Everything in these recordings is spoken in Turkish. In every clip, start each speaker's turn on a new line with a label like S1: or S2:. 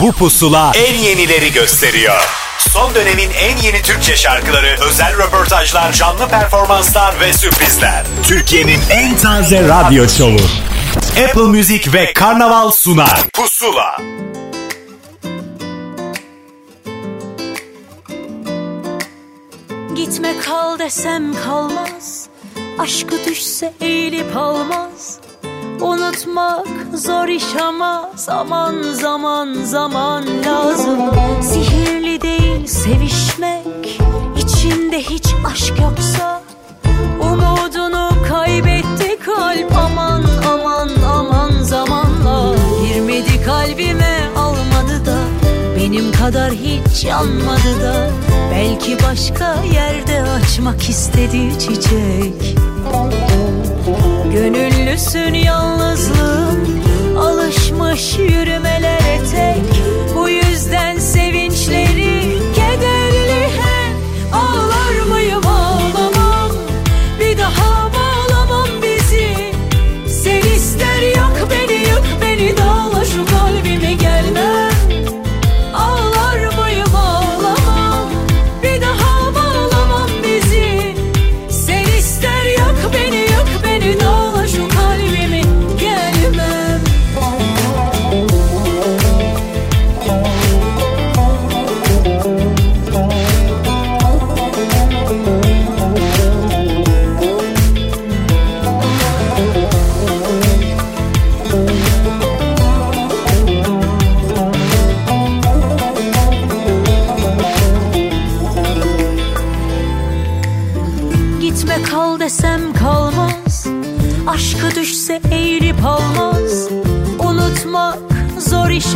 S1: Bu pusula en yenileri gösteriyor. Son dönemin en yeni Türkçe şarkıları, özel röportajlar, canlı performanslar ve sürprizler. Türkiye'nin en taze radyo şovu. Apple Music ve Karnaval sunar. Pusula.
S2: Gitme kal desem kalmaz Aşkı düşse eğilip almaz Unutmak zor iş ama zaman zaman zaman lazım. Sihirli değil sevişmek. İçinde hiç aşk yoksa Umudunu kaybetti kalp. Aman aman aman zamanla Girmedi kalbime almadı da benim kadar hiç yanmadı da. Belki başka yerde açmak istedi çiçek Gönüllüsün yalnızlığın Alışmış yürümelere tek. Bu yüzden sevinçleri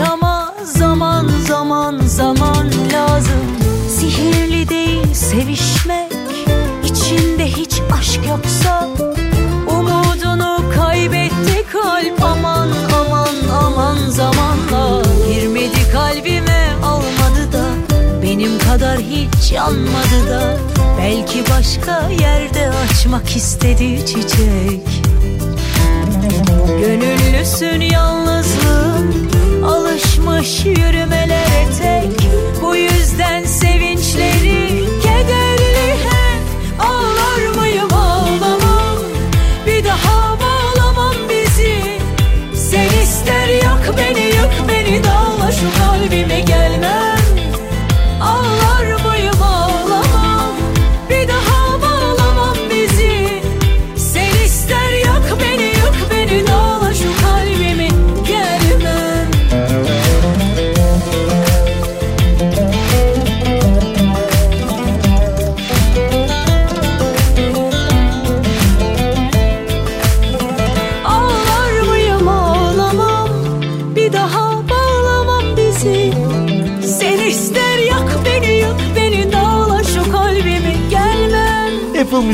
S2: zor iş ama Zaman zaman zaman lazım. Sihirli değil sevişmek. İçinde hiç aşk yoksa Umudunu kaybetti kalp. Aman aman aman zamanla Girmedi kalbime almadı da benim kadar hiç yanmadı da. Belki başka yerde açmak istedi çiçek. Gönüllüsün yalnızlığın Alışmış yürümelere tek. Bu yüzden sevinçleri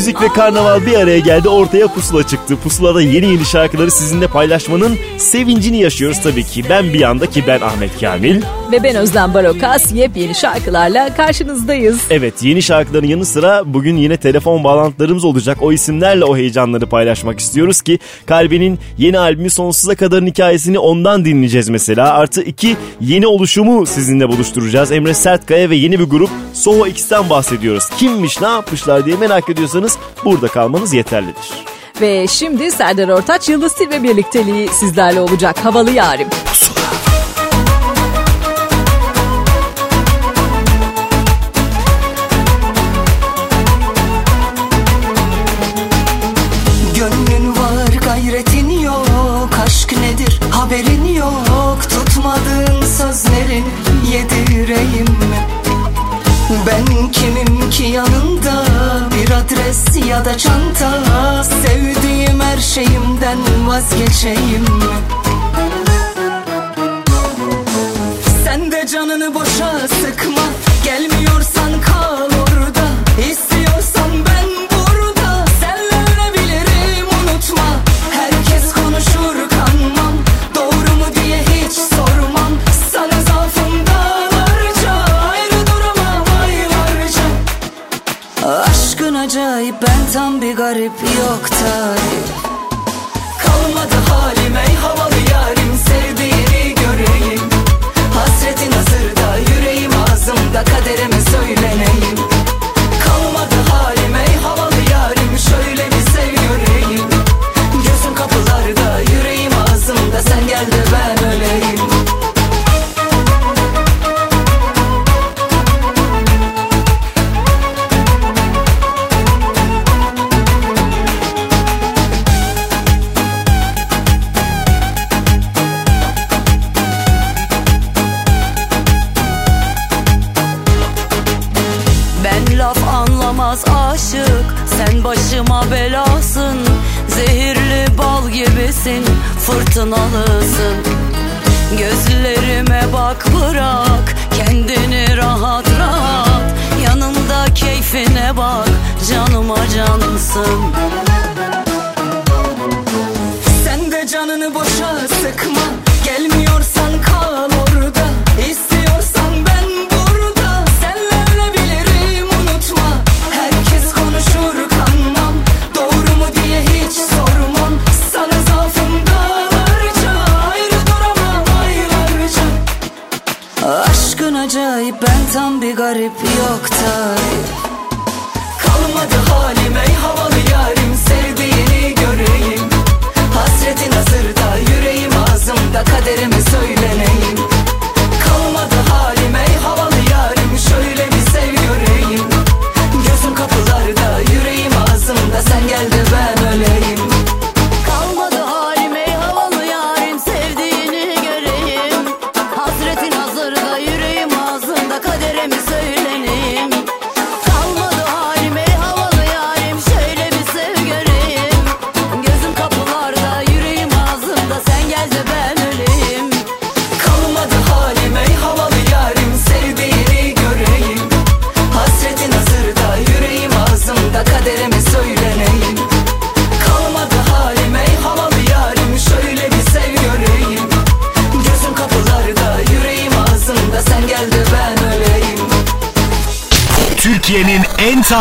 S3: Müzik ve Karnaval bir araya geldi ortaya pusula çıktı. Pusulada yeni yeni şarkıları sizinle paylaşmanın sevincini yaşıyoruz tabii ki. Ben bir yanda ki ben Ahmet Kamil.
S4: Ve ben Özlem Barokas yepyeni şarkılarla karşınızdayız.
S3: Evet yeni şarkıların yanı sıra bugün yine telefon bağlantılarımız olacak. O isimlerle o heyecanları paylaşmak istiyoruz ki Kalbi'nin yeni albümü Sonsuza Kadar'ın hikayesini ondan dinleyeceğiz mesela. Artı iki yeni oluşumu sizinle buluşturacağız. Emre Sertkaya ve yeni bir grup Soho X'ten bahsediyoruz. Kimmiş ne yapmışlar diye merak ediyorsanız burada kalmanız yeterlidir.
S4: Ve şimdi Serdar Ortaç Yıldız Tilbe birlikteliği sizlerle olacak. Havalı yarim.
S5: Gönlün var gayretin yok Aşk nedir haberin yok Tutmadığın sözlerin yedireyim mi? Ben kimim ki yanında adres ya da çanta Sevdiğim her şeyimden vazgeçeyim mi? Sen de canını boşa sıkma Gelmiyorsan garip yok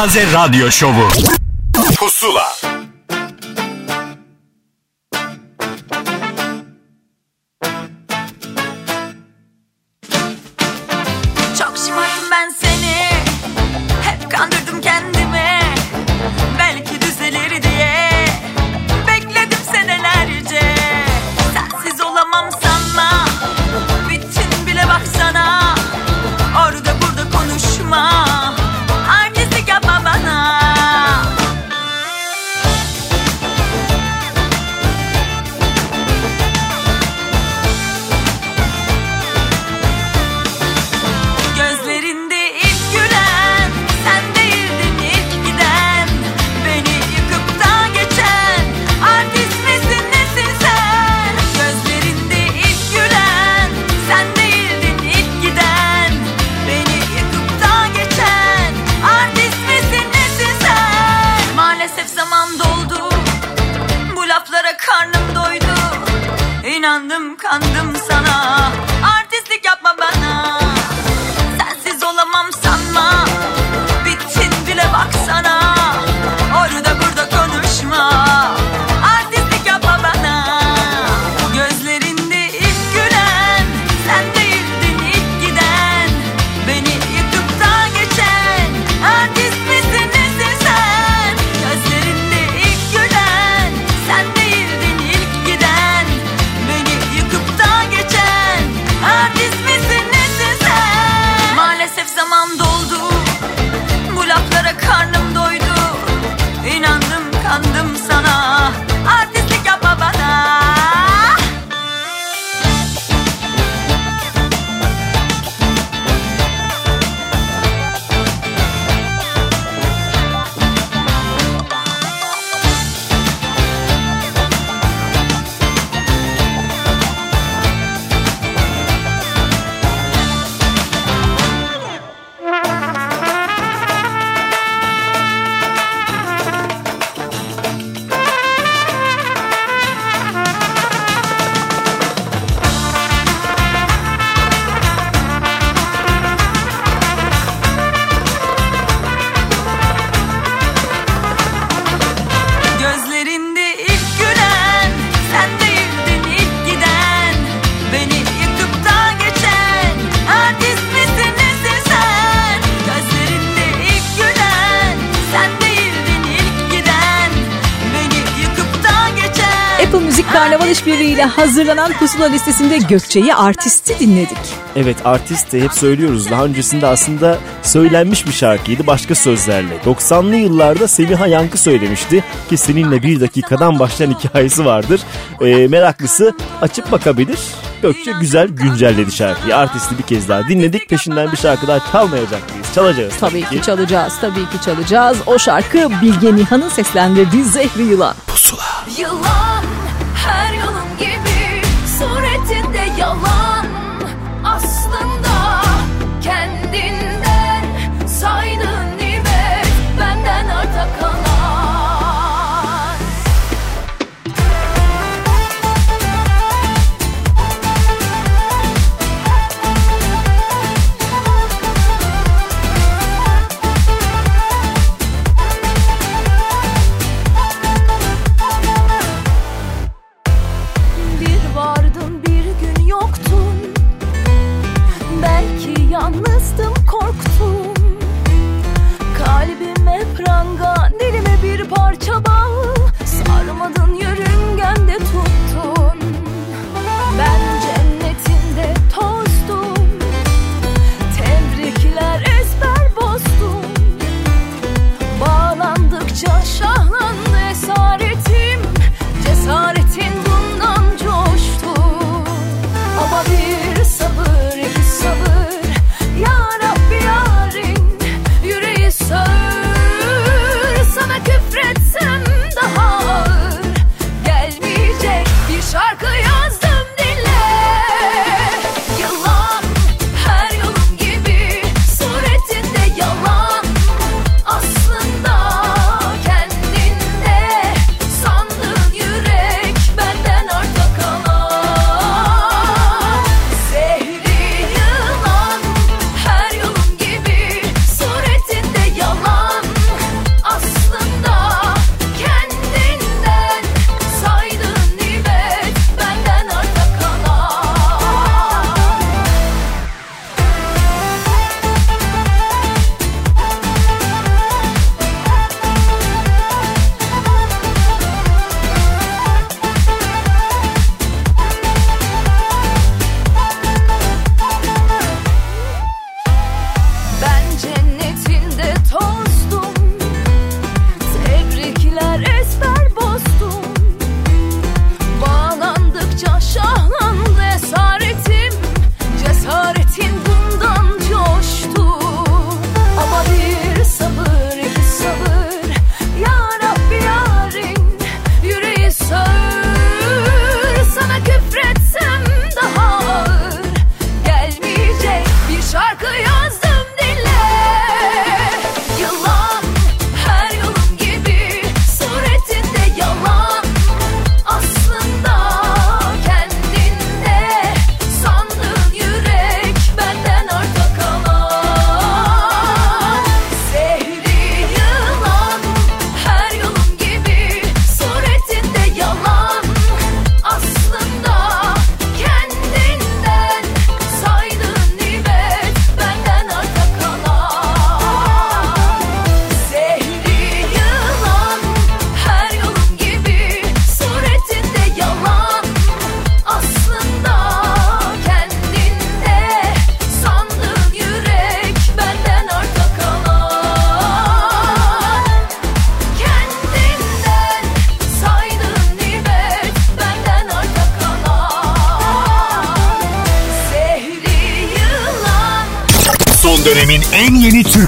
S1: Yelpaze Radyo Şovu Pusula
S6: Çok şımarttım ben seni
S4: hazırlanan pusula listesinde Gökçe'yi artisti dinledik.
S3: Evet artisti hep söylüyoruz. Daha öncesinde aslında söylenmiş bir şarkıydı başka sözlerle. 90'lı yıllarda Semiha Yankı söylemişti ki seninle bir dakikadan başlayan hikayesi vardır. E, meraklısı açıp bakabilir. Gökçe güzel güncelledi şarkıyı. Artisti bir kez daha dinledik. Peşinden bir şarkı daha çalmayacak mıyız? Çalacağız.
S2: Tabii, tabii ki. ki çalacağız. Tabii ki çalacağız. O şarkı Bilge Nihan'ın seslendirdiği Zehri Yılan.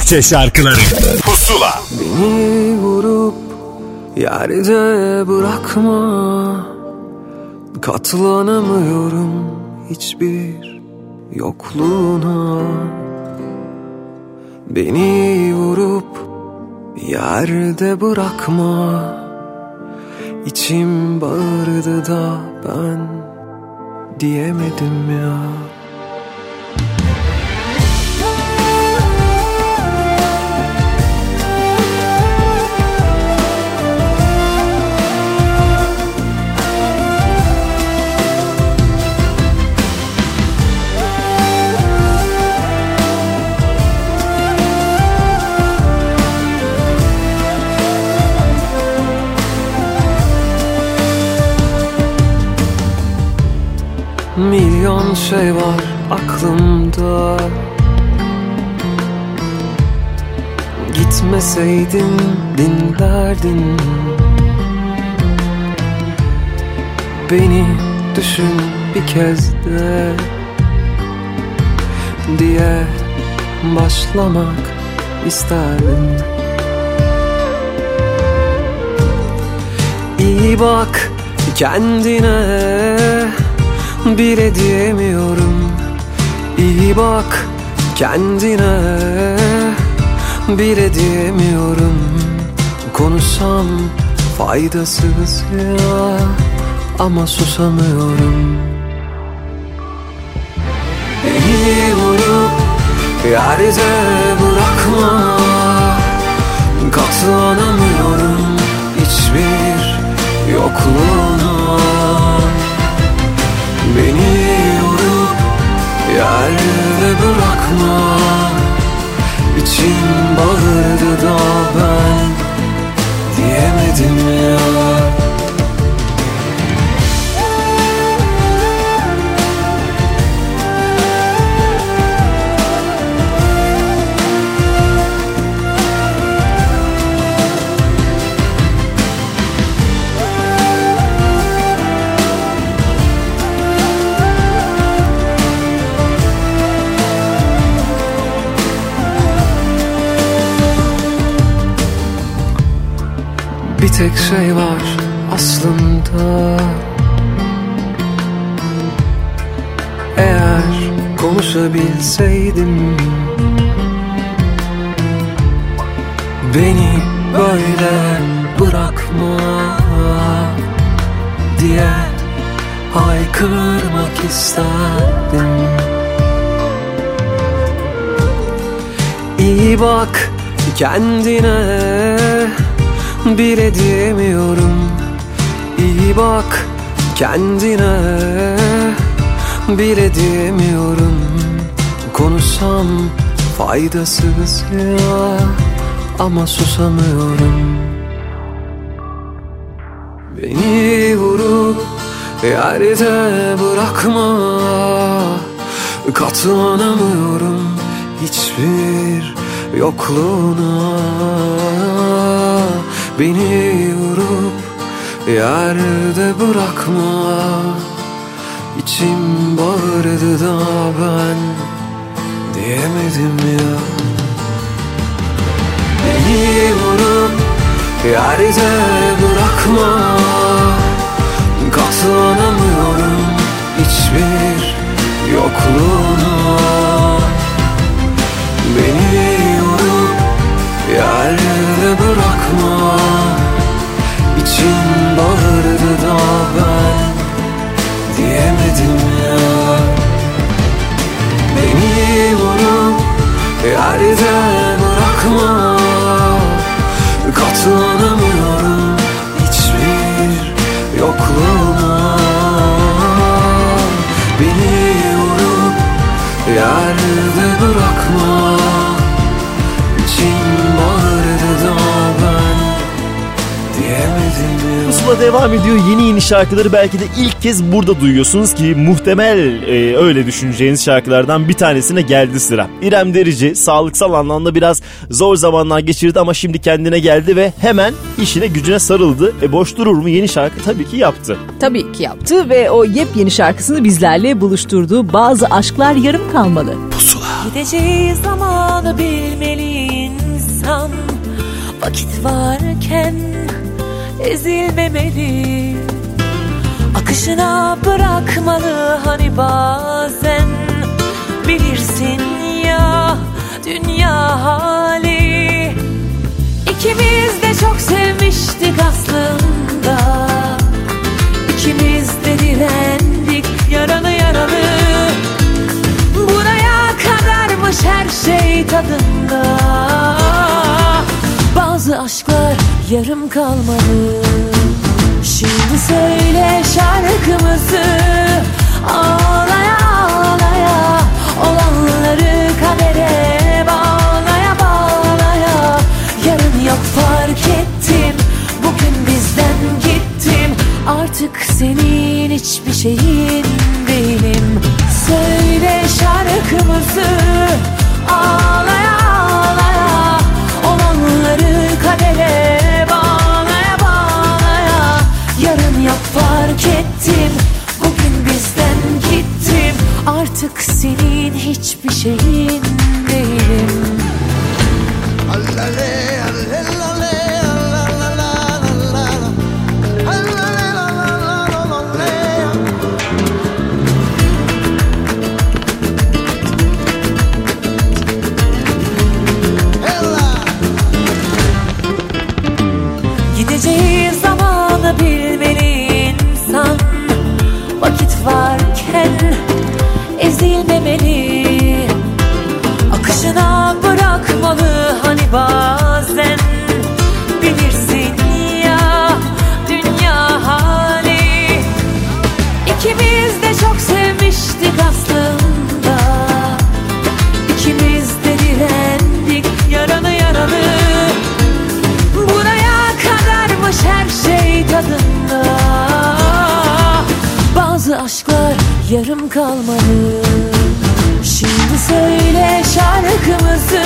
S1: Türkçe şarkıları. Pusula.
S7: Beni vurup yerde bırakma. Katlanamıyorum hiçbir yokluğuna. Beni vurup yerde bırakma. İçim bağırdı da ben diyemedim ya. Milyon şey var aklımda. Gitmeseydin dinlerdin Beni düşün bir kez de Diye başlamak isterdim. İyi bak kendine bile diyemiyorum. İyi bak kendine. Bile diyemiyorum. Konuşsam faydasız ya ama susamıyorum. Beni vurup yerde bırakma. Katlanamıyorum hiçbir yokluğuna yerde bırakma. İçim bağırdı da ben. Diyemedim ya tek şey var aslında. Eğer konuşabilseydim Beni böyle bırakma diye haykırmak isterdim. İyi bak kendine bile diyemiyorum. İyi bak kendine. Bile diyemiyorum. Konuşsam faydasız ya ama susamıyorum. Beni vurup yerde bırakma. Katlanamıyorum hiçbir yokluğuna Beni vurup yerde bırakma. İçim bağırdı da ben diyemedim ya. Beni vurup yerde bırakma. Katlanamıyorum hiçbir yokluğuna Beni vurup yerde bırakma. İçim bağırdı da ben diyemedim ya. Beni vurup yerde bırakma. Katlanamıyorum hiçbir yokluğuna Beni vurup yerde bırakma. İçim
S3: Pusula devam ediyor. Yeni yeni şarkıları belki de ilk kez burada duyuyorsunuz ki muhtemel e, öyle düşüneceğiniz şarkılardan bir tanesine geldi sıra. İrem Derici sağlıksal anlamda biraz zor zamanlar geçirdi ama şimdi kendine geldi ve hemen işine gücüne sarıldı. E boş durur mu? Yeni şarkı tabii ki yaptı.
S4: Tabii ki yaptı ve o yepyeni şarkısını bizlerle buluşturdu. Bazı aşklar yarım kalmalı.
S2: Gideceği zamanı bilmeli insan Vakit varken ezilmemeli. Akışına bırakmalı hani bazen. Bilirsin ya dünya hali. İkimiz de çok sevmiştik aslında. İkimiz de direndik yaralı yaralı. Buraya kadarmış her şey tadında Bazı aşklar yarım kalmalı Şimdi söyle şarkımızı. Ağlaya ağlaya Olanları kadere bağlaya bağlaya. Yarın yok fark ettim. Bugün bizden gittim. Artık senin hiçbir şeyin değilim Söyle şarkımızı. Ağlaya ağlaya Yarınları kadere bağlaya bağlaya. Yarın yap fark ettim. Bugün bizden
S8: gittim. Artık senin hiçbir şeyin değilim yarım kalmadı. Şimdi söyle şarkımızı.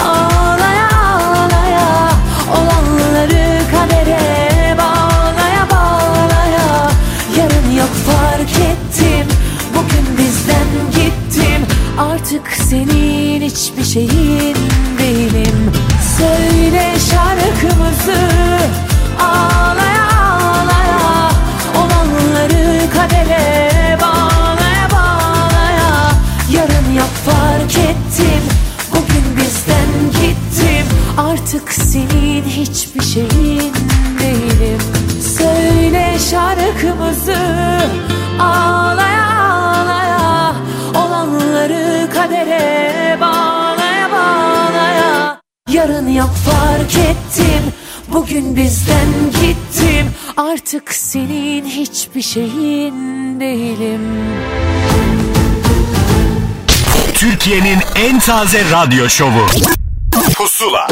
S8: Ağlaya ağlaya Olanları kadere bağlaya bağlaya. Yarın yok fark ettim. Bugün bizden gittim. Artık senin hiçbir şeyin değilim. Söyle şarkımızı. Ağlaya ağlaya Olanları kadere Yok fark ettim. Bugün bizden gittim. Artık senin hiçbir şeyin değilim.
S2: Türkiye'nin en taze radyo şovu. Pusula.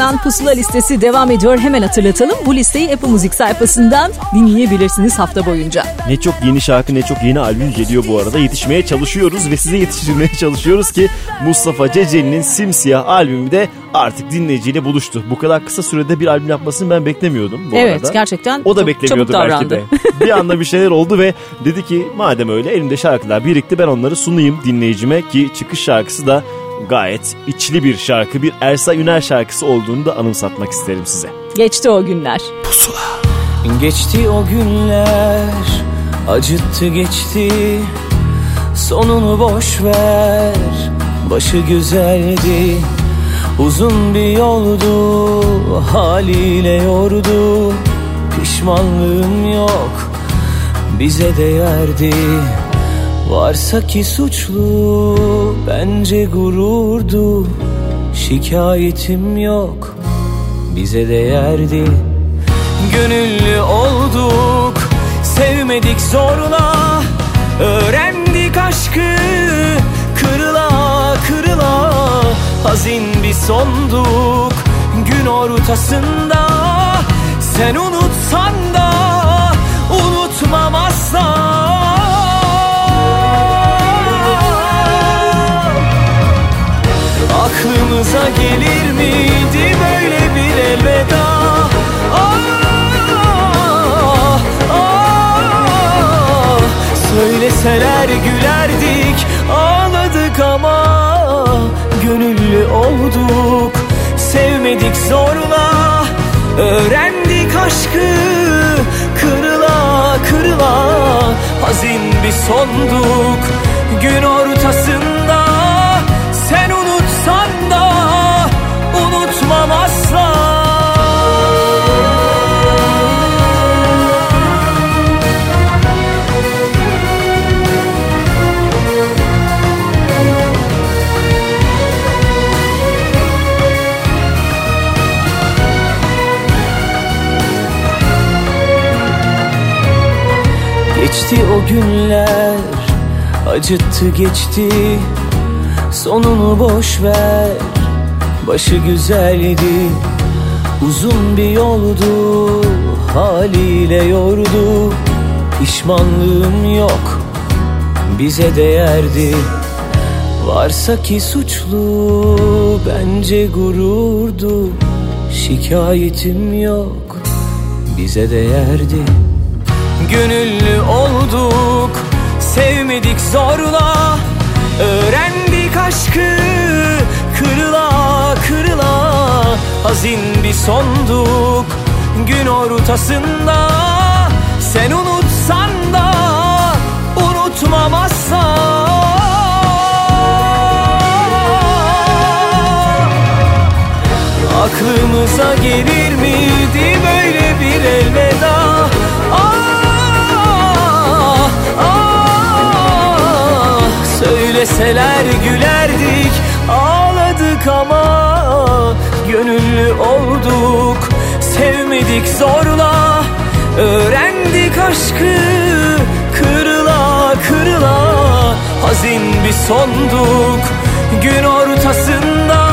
S4: Hazırlanan pusula listesi devam ediyor. Hemen hatırlatalım. Bu listeyi Apple Müzik sayfasından dinleyebilirsiniz hafta boyunca.
S3: Ne çok yeni şarkı ne çok yeni albüm geliyor bu arada. Yetişmeye çalışıyoruz ve size yetiştirmeye çalışıyoruz ki Mustafa Ceceli'nin Simsiyah albümü de artık dinleyiciyle buluştu. Bu kadar kısa sürede bir albüm yapmasını ben beklemiyordum bu
S4: Evet,
S3: arada.
S4: gerçekten
S3: O da
S4: çok
S3: beklemiyordu
S4: çabuk
S3: belki de. bir anda bir şeyler oldu ve dedi ki madem öyle elimde şarkılar birikti ben onları sunayım dinleyicime ki çıkış şarkısı da gayet içli bir şarkı bir Ersa Üner şarkısı olduğunu da anımsatmak isterim size.
S4: Geçti o günler.
S7: Geçti o günler Acıttı geçti. Sonunu boş ver Başı güzeldi. Uzun bir yoldu Haliyle yordu. Pişmanlığım yok Bize değerdi Varsa ki suçlu Bence gururdu. Şikayetim yok Bize değerdi Gönüllü olduk Sevmedik zorla. Öğrendik aşkı Kırıla kırıla. Hazin bir sonduk Gün ortasında. Sen unutsan da Unutmam asla Aklımıza gelir miydi böyle bir elveda? Ah, ah, Söyleseler gülerdik Ağladık ama Gönüllü olduk. Sevmedik zorla Öğrendik aşkı Kırıla kırıla. Hazin bir sonduk Gün ortasında Unutmam asla. Geçti o günler Acıttı geçti. Sonunu boş ver Başı güzeldi Uzun bir yoldu Haliyle yordu. Pişmanlığım yok Bize değerdi. Varsa ki suçlu Bence gururdu. Şikayetim yok Bize değerdi. Gönüllü olduk Sevmedik zorla. Öğrendik aşkı Kırıla Hazin bir sonduk Gün ortasında. Sen unutsan da Unutmam asla Aklımıza gelir miydi böyle bir elveda? Ah, ah, Söyleseler gülerdik Ağladık ama Gönüllü olduk. Sevmedik zorla Öğrendik aşkı. Kırıla kırıla Hazin bir sonduk. Gün ortasında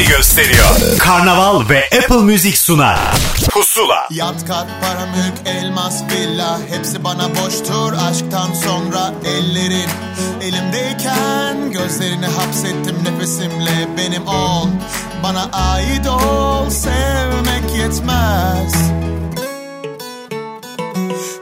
S1: yenileri gösteriyor. Karnaval ve Apple Müzik sunar. Pusula.
S9: Yat kat para mülk elmas villa Hepsi bana boştur aşktan sonra ellerin Elimdeyken gözlerini hapsettim nefesimle benim ol Bana ait ol sevmek yetmez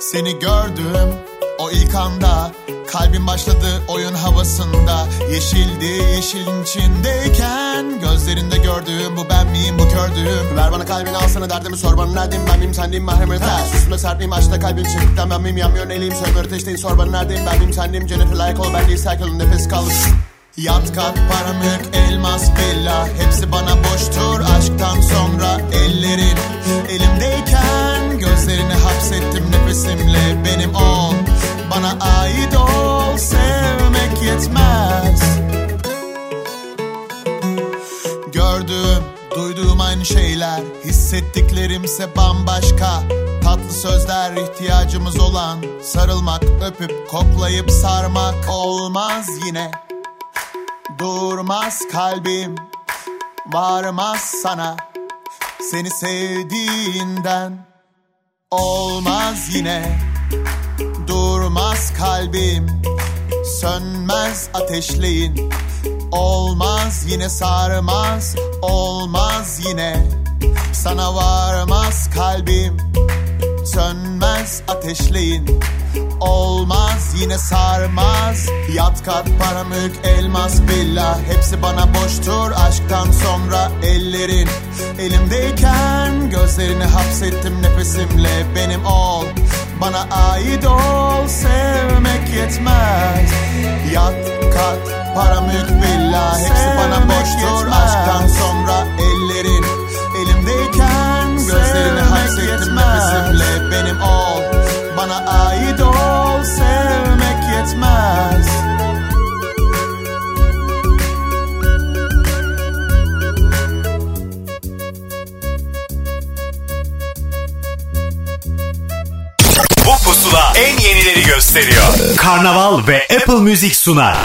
S9: Seni gördüm o ilk anda Kalbim başladı oyun havasında. Yeşildi yeşilin içindeyken Gözlerinde gördüğüm bu ben miyim bu kördüğüm Ver bana kalbini alsana derdimi sor bana neredeyim ben miyim sen miyim mahremet ters Üstüme sert miyim aşkta kalbim çektikten ben miyim yanmıyor eleyim Sönmüyor ateşteyim sor bana neredeyim ben miyim sen miyim Jennifer layık ol ben değil serkalın nefes kalır Yat kat para mülk elmas villa Hepsi bana boştur. Aşktan sonra ellerin Elimdeyken gözlerini hapsettim nefesimle benim ol Bana ait ol sevmek yetmez. Gördüğüm, duyduğum aynı şeyler Hissettiklerimse bambaşka. Tatlı sözler ihtiyacımız olan Sarılmak, öpüp, koklayıp sarmak Olmaz yine. Durmaz kalbim Varmaz sana. Seni sevdiğinden Olmaz yine Durmaz kalbim Sönmez ateşleyin Olmaz yine sarmaz Olmaz yine. Sana varmaz kalbim Sönmez ateşleyin Olmaz yine sarmaz Yat kat para mülk elmas villa Hepsi bana boştur aşktan sonra ellerin. Elimdeyken gözlerini hapsettim nefesimle Benim ol bana ait ol sevmek yetmez. Yat kat para mülk villa Hepsi bana boştur. aşktan sonra ellerin Elimdeyken gözlerini hapsettim nefesimle Benim ol. Bana ait ol sevmek yetmez
S1: pusula en yenileri gösteriyor. Karnaval ve Apple Music sunar.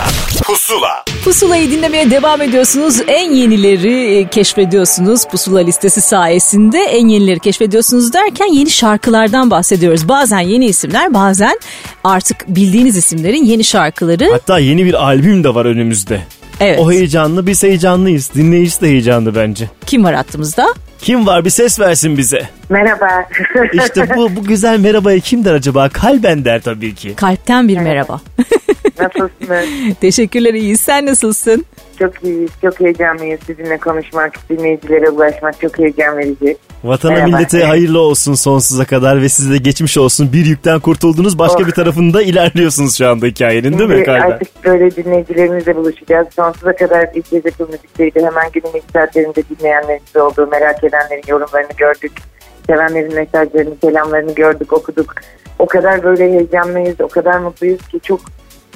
S1: Pusula.
S4: Pusulayı dinlemeye devam ediyorsunuz. En yenileri e, keşfediyorsunuz. Pusula listesi sayesinde en yenileri keşfediyorsunuz derken yeni şarkılardan bahsediyoruz. Bazen yeni isimler bazen artık bildiğiniz isimlerin yeni şarkıları.
S3: Hatta yeni bir albüm de var önümüzde.
S4: Evet.
S3: O heyecanlı biz heyecanlıyız. Dinleyicisi de heyecanlı bence.
S4: Kim var hattımızda?
S3: Kim var bir ses versin bize.
S10: Merhaba.
S3: İşte bu bu güzel merhabayı kim der acaba? Kalben der tabii ki.
S4: Kalpten bir merhaba.
S10: Nasılsınız?
S4: Teşekkürler iyiyiz. Sen nasılsın?
S10: Çok iyiyiz. Çok heyecanlıyız. Sizinle konuşmak, dinleyicilere ulaşmak çok heyecan verici.
S3: Vatana
S10: Merhaba.
S3: millete hayırlı olsun sonsuza kadar ve size de geçmiş olsun. Bir yükten kurtuldunuz başka
S10: Oh.
S3: bir tarafında ilerliyorsunuz şu anda hikayenin değil mi
S10: Şimdi
S3: Kalben?
S10: artık böyle dinleyicilerimizle buluşacağız. Sonsuza kadar ilk gece bu müzikteydi. Hemen günün ilk saatlerinde dinleyenlerimiz oldu. Merak edenlerin yorumlarını gördük. Sevenlerin mesajlarını, selamlarını gördük, okuduk. O kadar böyle heyecanlıyız, o kadar mutluyuz ki çok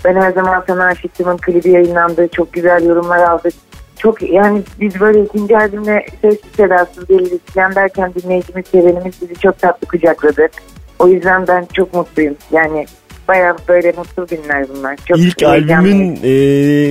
S10: ben her zaman sana aşıktımın klibi yayınlandı. Çok güzel yorumlar aldık. Çok yani biz böyle ikinci albümle ses sedasız değiliz falan derken dinleyicimiz, sevenimiz bizi çok tatlı kucakladı. O yüzden ben çok mutluyum. Yani bayağı böyle mutlu günler bunlar. Çok
S3: İlk albümün e,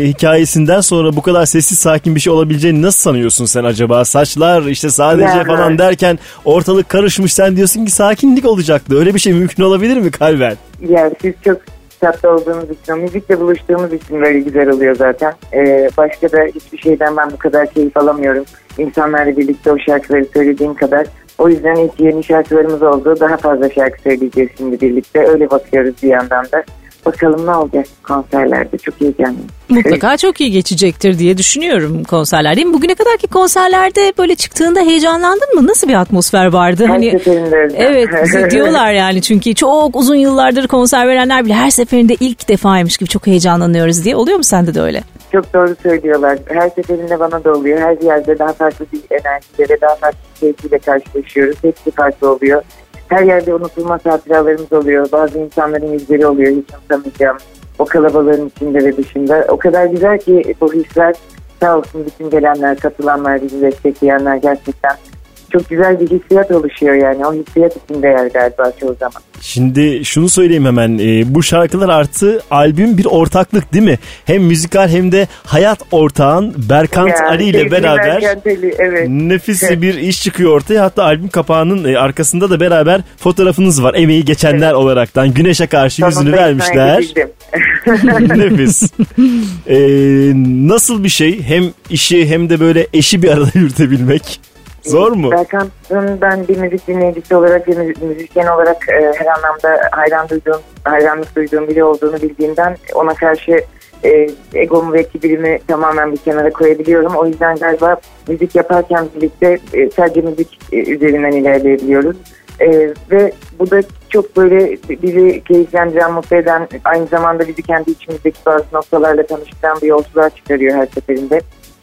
S3: hikayesinden sonra bu kadar sessiz sakin bir şey olabileceğini nasıl sanıyorsun sen acaba? Saçlar işte sadece
S10: Ya.
S3: falan derken ortalık karışmış sen diyorsun ki sakinlik olacaktı. Öyle bir şey mümkün olabilir mi Kalben?
S10: Yani siz çok tatlı olduğunuz için, o müzikle buluştuğumuz için böyle güzel oluyor zaten. Ee, başka da hiçbir şeyden ben bu kadar keyif alamıyorum. İnsanlarla birlikte o şarkıları söylediğim kadar. O yüzden ilk yeni şarkılarımız oldu. Daha fazla şarkı söyleyeceğiz şimdi birlikte. Öyle bakıyoruz bir yandan da. Bakalım ne olacak konserlerde. Çok heyecanlıyım.
S4: Mutlaka çok iyi geçecektir diye düşünüyorum konserler değil mi? Bugüne kadarki konserlerde böyle çıktığında heyecanlandın mı? Nasıl bir atmosfer vardı?
S10: Her
S4: Hani. Evet bize diyorlar yani çünkü çok uzun yıllardır konser verenler bile her seferinde ilk defaymış gibi çok heyecanlanıyoruz diye. Oluyor mu sende de öyle?
S10: Çok doğru söylüyorlar. Her seferinde bana da oluyor. Her yerde daha farklı bir enerjiyle ve daha farklı bir keyfiyle karşılaşıyoruz. Hepsi farklı oluyor. Her yerde unutulmaz hatıralarımız oluyor. Bazı insanların yüzleri oluyor. Hiç unutamayacağım. O kalabalığın içinde ve dışında. O kadar güzel ki bu hisler sağ olsun bütün gelenler, katılanlar, bizi destekleyenler gerçekten çok güzel bir hissiyat oluşuyor yani. O hissiyat için değer galiba çoğu zaman.
S3: Şimdi şunu söyleyeyim hemen e, bu şarkılar artı albüm bir ortaklık değil mi? Hem müzikal hem de hayat ortağın Berkant
S10: Ya,
S3: Ali ile beraber
S10: Berkant Ali, evet.
S3: nefis
S10: Evet.
S3: bir iş çıkıyor ortaya. Hatta albüm kapağının e, arkasında da beraber fotoğrafınız var. Emeği geçenler olaraktan güneşe karşı yüzünü
S10: Sonunda ikna
S3: vermişler. Nefis. E, nasıl bir şey? Hem işi hem de böyle eşi bir arada yürütebilmek. Zor mu?
S10: Berkant'ın ben bir müzik dinleyicisi olarak, bir müzisyen olarak e, her anlamda hayran duyduğum, hayranlık duyduğum biri olduğunu bildiğimden ona karşı e, egomu ve kibirimi tamamen bir kenara koyabiliyorum. O yüzden galiba müzik yaparken birlikte e, sadece müzik e, üzerinden ilerleyebiliyoruz. E, ve bu da çok böyle bizi keyiflendiren, mutlu eden, aynı zamanda bizi kendi içimizdeki bazı noktalarla tanıştıran bir yolculuğa çıkarıyor her seferinde.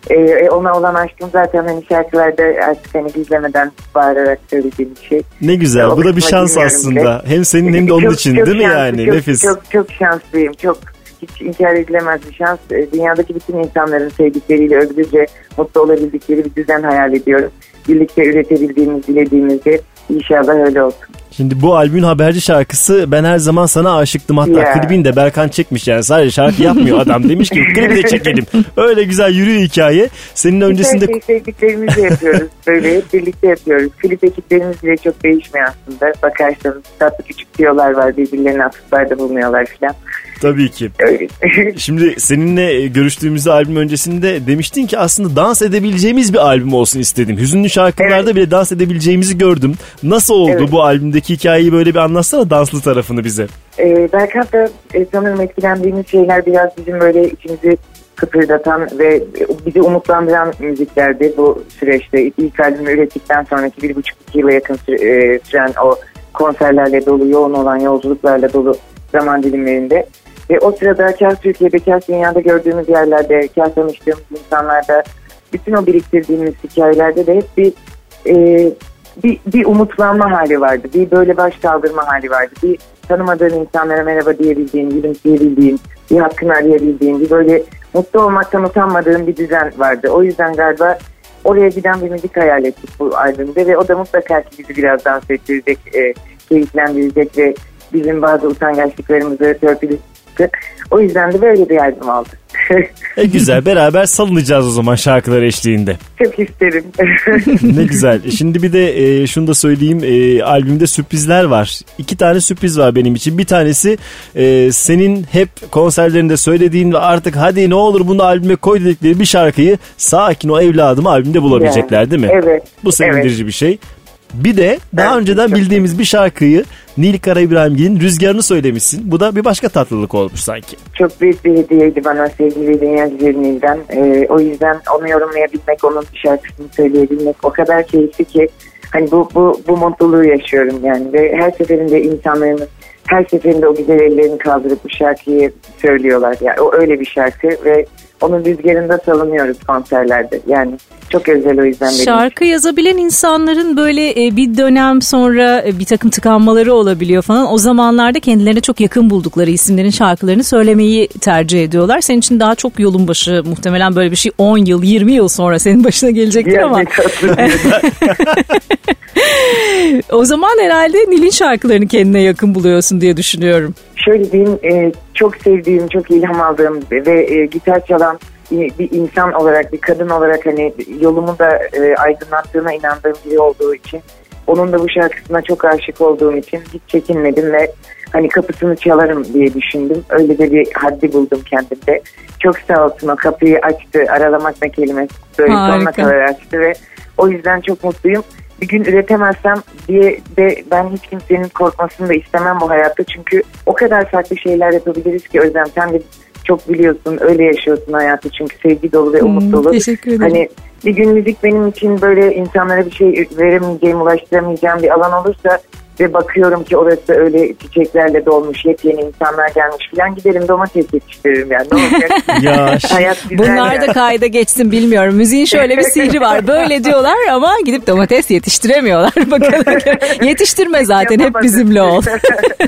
S10: E, e, ona olan aşkım zaten hani şarkılarda artık hani gizlemeden bağırarak söylediğim bir şey.
S3: Ne güzel.
S10: O
S3: Bu da bir şans aslında.
S10: bile.
S3: Hem senin hem de onun
S10: Çok-
S3: için
S10: çok
S3: değil mi yani?
S10: Çok,
S3: Nefis.
S10: Çok, çok şanslıyım. Çok hiç inkar edilemez bir şans. E, Dünyadaki bütün insanların sevdikleriyle özgürce mutlu olabildikleri bir düzen hayal ediyorum. Birlikte üretebildiğimiz, dilediğimizde inşallah öyle olsun.
S3: Şimdi bu albümün haberci şarkısı Ben Her Zaman Sana Aşıktım. Hatta
S10: Ya.
S3: klibini de Berkan çekmiş yani. Sadece şarkı yapmıyor adam. Demiş ki klibi de çekelim. Öyle güzel yürüyor hikaye. Senin öncesinde...
S10: Her şeyi sevdiklerimizle yapıyoruz. Böyle hep birlikte yapıyoruz. Klip ekiplerimiz bile çok değişmiyor aslında. Bakarsanız tatlı küçük diyorlar var. Birbirlerine atıflarda bulunuyorlar falan.
S3: Tabii ki.
S10: Öyle.
S3: Şimdi seninle görüştüğümüzde albüm öncesinde demiştin ki aslında dans edebileceğimiz bir albüm olsun istedim. Hüzünlü şarkılarda bile dans edebileceğimizi gördüm. Nasıl oldu
S10: Evet.
S3: bu albümdeki hikayeyi böyle bir anlatsana danslı tarafını bize.
S10: Ee, Berkan da e, sanırım etkilendiğimiz şeyler biraz bizim böyle içimizi kıpırdatan ve bizi umutlandıran müziklerdi bu süreçte. İlk albümü ürettikten sonraki bir buçuk iki yıla yakın süre- e, süren o konserlerle dolu, yoğun olan yolculuklarla dolu zaman dilimlerinde. Ve o sırada kâr Türkiye'de, kâr dünyada gördüğümüz yerlerde, kâr tanıştığımız insanlarda, bütün o biriktirdiğimiz hikayelerde de hep bir e, bir, bir umutlanma hali vardı. Bir böyle baş kaldırma hali vardı. Bir tanımadığın insanlara merhaba diyebildiğin, gülümseyebildiğin, bir hakkını arayabildiğin, bir böyle mutlu olmaktan utanmadığın bir düzen vardı. O yüzden galiba oraya giden bir müzik hayal ettik bu albümde ve o da mutlaka ki bizi biraz dans ettirecek, e, keyiflendirecek ve bizim bazı utangaçlıklarımızı törpüleyecek. O yüzden de böyle bir albüm aldı.
S3: E güzel beraber salınacağız o zaman şarkılar eşliğinde.
S10: Çok isterim.
S3: ne güzel. Şimdi bir de e, şunu da söyleyeyim. E, albümde sürprizler var. İki tane sürpriz var benim için. Bir tanesi e, senin hep konserlerinde söylediğin ve artık hadi ne olur bunu albüme koy dedikleri bir şarkıyı sakin o evladımı albümde bulabilecekler değil mi?
S10: Evet.
S3: Bu sevindirici bir şey. Bir de daha
S10: Evet,
S3: önceden bildiğimiz bir şarkıyı Nil Kara İbrahimgil'in Rüzgarını söylemişsin. Bu da bir başka tatlılık olmuş sanki.
S10: Çok büyük bir hediyeydi bana sevgili Güzelliğinden. Ee, o yüzden onu yorumlayabilmek, onun şarkısını söyleyebilmek o kadar keyifli ki hani bu, bu, bu mutluluğu yaşıyorum yani. Ve her seferinde insanların her seferinde o güzel ellerini kaldırıp bu şarkıyı söylüyorlar. Yani o öyle bir şarkı ve onun rüzgarında salınıyoruz konserlerde. Yani çok özel o yüzden benim.
S4: Şarkı yazabilen insanların böyle e, bir dönem sonra e, bir takım tıkanmaları olabiliyor falan. O zamanlarda kendilerine çok yakın buldukları isimlerin şarkılarını söylemeyi tercih ediyorlar. Senin için daha çok yolun başı muhtemelen böyle bir şey 10 yıl 20 yıl sonra senin başına gelecektir ama. O zaman herhalde Nil'in şarkılarını kendine yakın buluyorsun diye düşünüyorum.
S10: Şöyle diyeyim e, çok sevdiğim, çok ilham aldığım ve e, gitar çalan bir, insan olarak, bir kadın olarak hani yolumu da e, aydınlattığına inandığım biri olduğu için onun da bu şarkısına çok aşık olduğum için hiç çekinmedim ve hani kapısını çalarım diye düşündüm. Öyle de bir haddi buldum kendimde. Çok sağ olsun o kapıyı açtı. Aralamak ne kelimesi böyle sonuna kadar açtı ve o yüzden çok mutluyum. Bir gün üretemezsem diye de ben hiç kimsenin korkmasını da istemem bu hayatta. Çünkü o kadar farklı şeyler yapabiliriz ki Özlem sen de çok biliyorsun öyle yaşıyorsun hayatı çünkü sevgi dolu ve umut
S4: Hmm,
S10: dolu.
S4: teşekkür ederim.
S10: Hani bir gün müzik benim için böyle insanlara bir şey veremeyeceğim, ulaştıramayacağım bir alan olursa ve bakıyorum ki orası öyle çiçeklerle dolmuş, yepyeni insanlar gelmiş falan giderim domates yetiştiririm yani ne olacak?
S3: Ya
S10: Hayat güzel
S4: Bunlar da
S10: yani.
S4: kayda geçsin bilmiyorum. Müziğin şöyle bir sihri var. Böyle diyorlar ama gidip domates yetiştiremiyorlar. Bakalım. Yetiştirme zaten hep bizimle ol.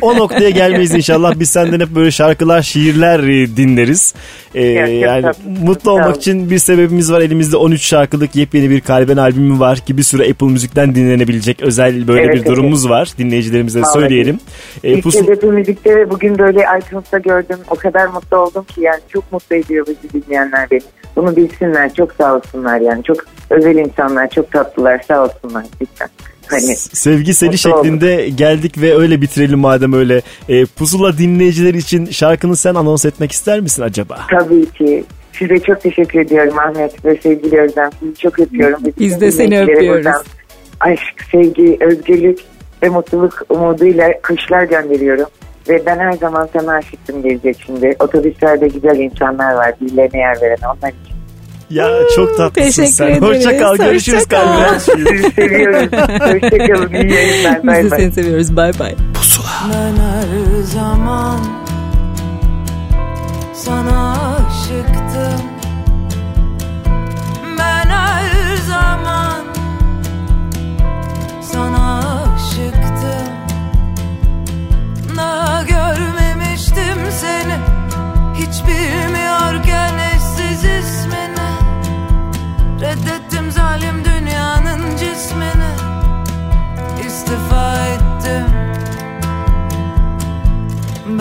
S3: o noktaya gelmeyiz inşallah. Biz senden hep böyle şarkılar, şiirler e, dinleriz. Ee,
S10: Ya,
S3: yani
S10: tatlı.
S3: mutlu olmak için bir sebebimiz var. Elimizde 13 şarkılık yepyeni bir Kalben albümü var ki bir süre Apple Müzik'ten dinlenebilecek özel böyle
S10: Evet,
S3: bir
S10: evet.
S3: durumumuz Dinleyicilerimize
S10: Vallahi.
S3: söyleyelim. Ee,
S10: İlk
S3: pusu-
S10: kez Apple Müzik'te ve bugün böyle iTunes'ta gördüm. O kadar mutlu oldum ki yani çok mutlu ediyor bizi dinleyenler beni. Bunu bilsinler. Çok sağ olsunlar yani. Çok özel insanlar, çok tatlılar. Sağ olsunlar lütfen. Hani
S3: Sevgi seli
S10: Mutlu oldum.
S3: şeklinde geldik ve öyle bitirelim madem öyle. Ee, pusula dinleyiciler için şarkını sen anons etmek ister misin acaba?
S10: tabii ki size çok teşekkür ediyorum Ahmet ve sevgili Özlem. Sizi çok öpüyorum.
S4: Biz
S10: bütün
S4: de seni öpüyoruz.
S10: buradan Aşk, sevgi, özgürlük ve mutluluk umuduyla kışlar gönderiyorum. Ve ben her zaman sana aşıktım gelecek şimdi. Otobüslerde güzel insanlar var. Birilerine yer veren onlar için.
S3: Ya çok tatlısın
S4: Teşekkür
S3: sen.
S4: ederiz.
S3: Hoşça kal. Görüşürüz
S4: Hoşça kal.
S10: Sizi seviyoruz. Hoşçakalın. İyi yayınlar.
S4: Biz
S10: Bay
S4: de
S10: bay.
S4: seni seviyoruz. Bay bay.
S5: Ben her zaman sana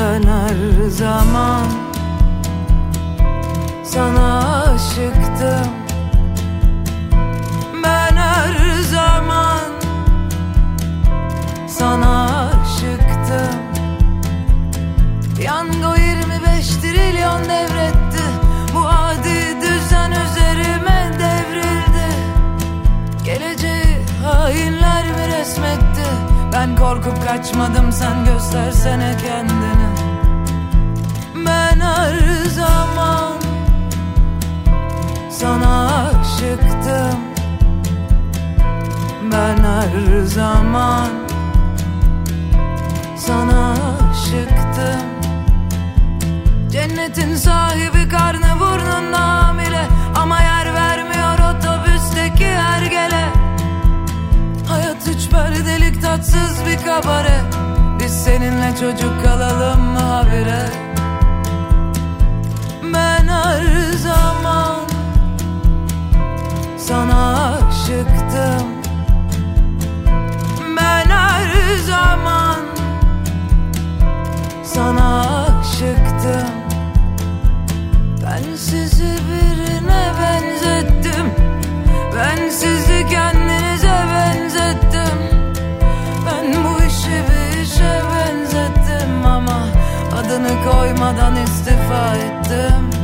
S5: ben her zaman. Sana aşıktım. Ben her zaman. Sana aşıktım.
S1: Piyango 25 trilyon devretti. Bu adi düzen üzerime devrildi. Geleceği hainler mi resmetti? Ben korkup kaçmadım sen göstersene kendini. Ben her zaman sana aşıktım. Ben her zaman sana aşıktım. Cennetin sahibi karnı burnunda hamile Ama yer vermiyor otobüsteki her üç perdelik tatsız bir kabare. Biz seninle çocuk kalalım mı habire? Ben her zaman sana aşıktım. Ben her zaman sana aşıktım. Ben sizi birine benzettim. Ben sizi koymadan istifa ettim.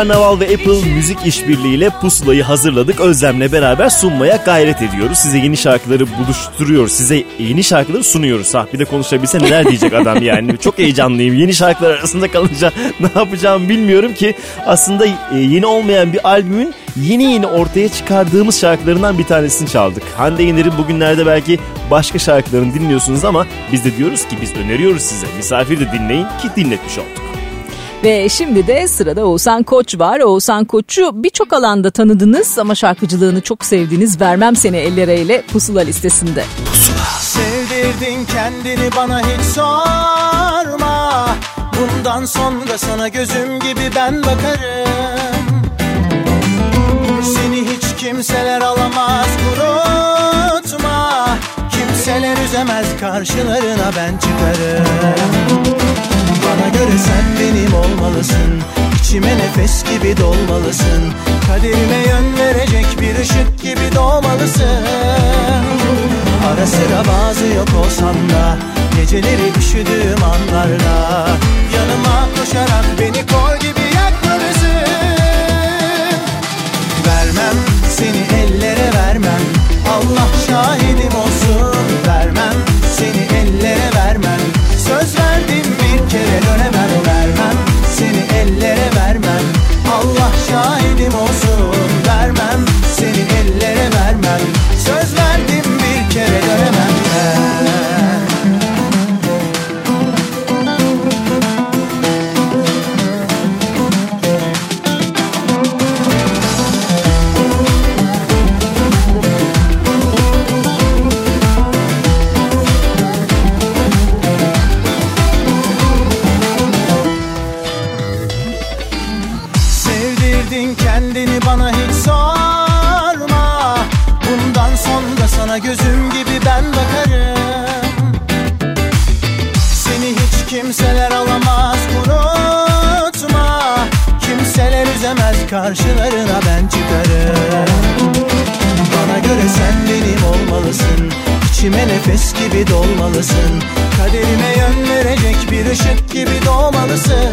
S3: Karnaval ve Apple Müzik işbirliğiyle pusulayı hazırladık. Özlem'le beraber sunmaya gayret ediyoruz. Size yeni şarkıları buluşturuyoruz. Size yeni şarkıları sunuyoruz. Ha bir de konuşabilse neler diyecek adam yani. Çok heyecanlıyım. Yeni şarkılar arasında kalınca ne yapacağımı bilmiyorum ki. Aslında e, yeni olmayan bir albümün yeni yeni ortaya çıkardığımız şarkılarından bir tanesini çaldık. Hande Yener'in bugünlerde belki başka şarkılarını dinliyorsunuz ama biz de diyoruz ki biz öneriyoruz size. Misafir de dinleyin ki dinletmiş olduk.
S4: Ve şimdi de sırada Oğuzhan Koç var. Oğuzhan Koç'u birçok alanda tanıdınız ama şarkıcılığını çok sevdiğiniz Vermem Seni Ellereyle Pusula listesinde.
S8: Sevdirdin kendini bana hiç sorma. Bundan sonra sana gözüm gibi ben bakarım. Seni hiç kimseler alamaz kurutma. Kimseler üzemez karşılarına ben çıkarım Bana göre sen benim olmalısın. İçime nefes gibi dolmalısın. Kaderime yön verecek bir ışık gibi doğmalısın. Ara sıra bazı yok olsam da Geceleri üşüdüğüm anlarda Yanıma koşarak beni kor gibi yakmalısın. Vermem seni ellere vermem. Allah şahidim olsun dönemem Vermem. Seni ellere vermem. Allah şahidim olsun Vermem. Seni ellere vermem. Söz verdim bir kere dönemem karşılarına ben çıkarım. Bana göre sen benim olmalısın. İçime nefes gibi dolmalısın. Kaderime yön verecek bir ışık gibi doğmalısın.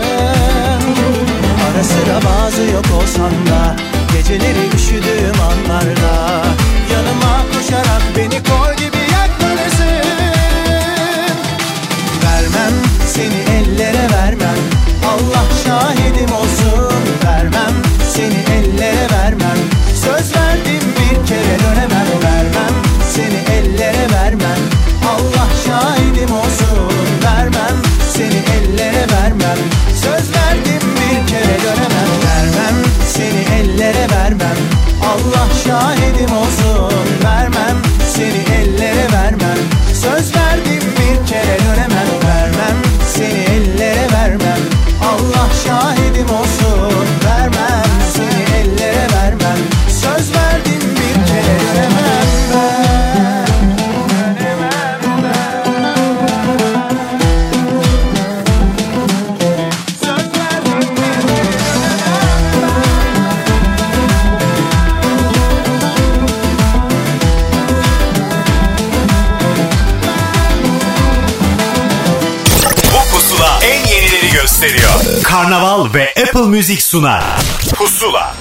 S8: Ara sıra bazı yok olsan da Geceleri üşüdüğüm anlarda Yanıma koşarak beni kor
S1: Müzik sunar. Pusula.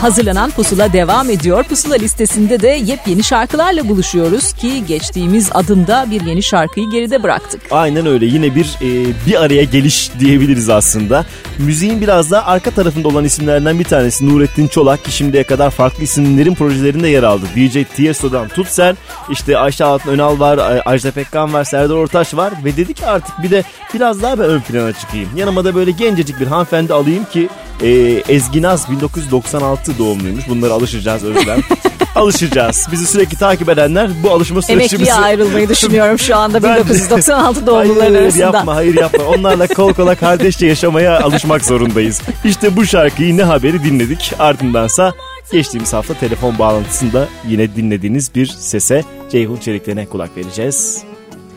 S4: Hazırlanan Pusula devam ediyor. Pusula listesinde de yepyeni şarkılarla buluşuyoruz ki geçtiğimiz adımda bir yeni şarkıyı geride bıraktık.
S3: Aynen öyle yine bir e, bir araya geliş diyebiliriz aslında. Müziğin biraz daha arka tarafında olan isimlerden bir tanesi Nurettin Çolak ki şimdiye kadar farklı isimlerin projelerinde yer aldı. DJ Tiesto'dan tut sen işte Ayşe Altın Önal var, Ajda Pekkan var, Serdar Ortaç var ve dedi ki artık bir de biraz daha ben ön plana çıkayım. Yanıma da böyle gencecik bir hanımefendi alayım ki e, Ezgi Naz 1996 doğumluymuş. Bunlara alışacağız Özlem. alışacağız. Bizi sürekli takip edenler bu alışma sürecimizi...
S4: Emekliye ayrılmayı düşünüyorum şu anda
S3: Ben de-
S4: 1996 doğumluların
S3: hayır,
S4: arasında.
S3: yapma hayır yapma. Onlarla kol kola kardeşçe yaşamaya alışmak zorundayız. İşte bu şarkıyı ne haberi dinledik. Ardındansa geçtiğimiz hafta telefon bağlantısında yine dinlediğiniz bir sese Ceyhun Çelikler'e kulak vereceğiz.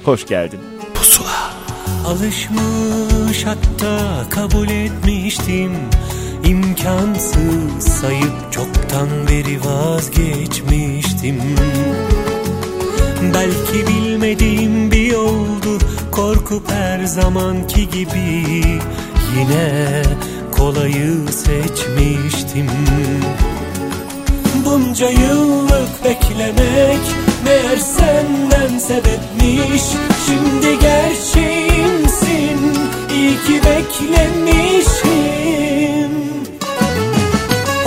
S3: Hoş geldin.
S11: Alışmış hatta kabul etmiştim İmkansız sayıp çoktan beri vazgeçmiştim. Belki bilmediğim bir yoldu Korkup her zamanki gibi Yine kolayı seçmiştim. Bunca yıllık beklemek Meğer senden sebepmiş. Şimdi gerçeğimsin İyi ki beklemişim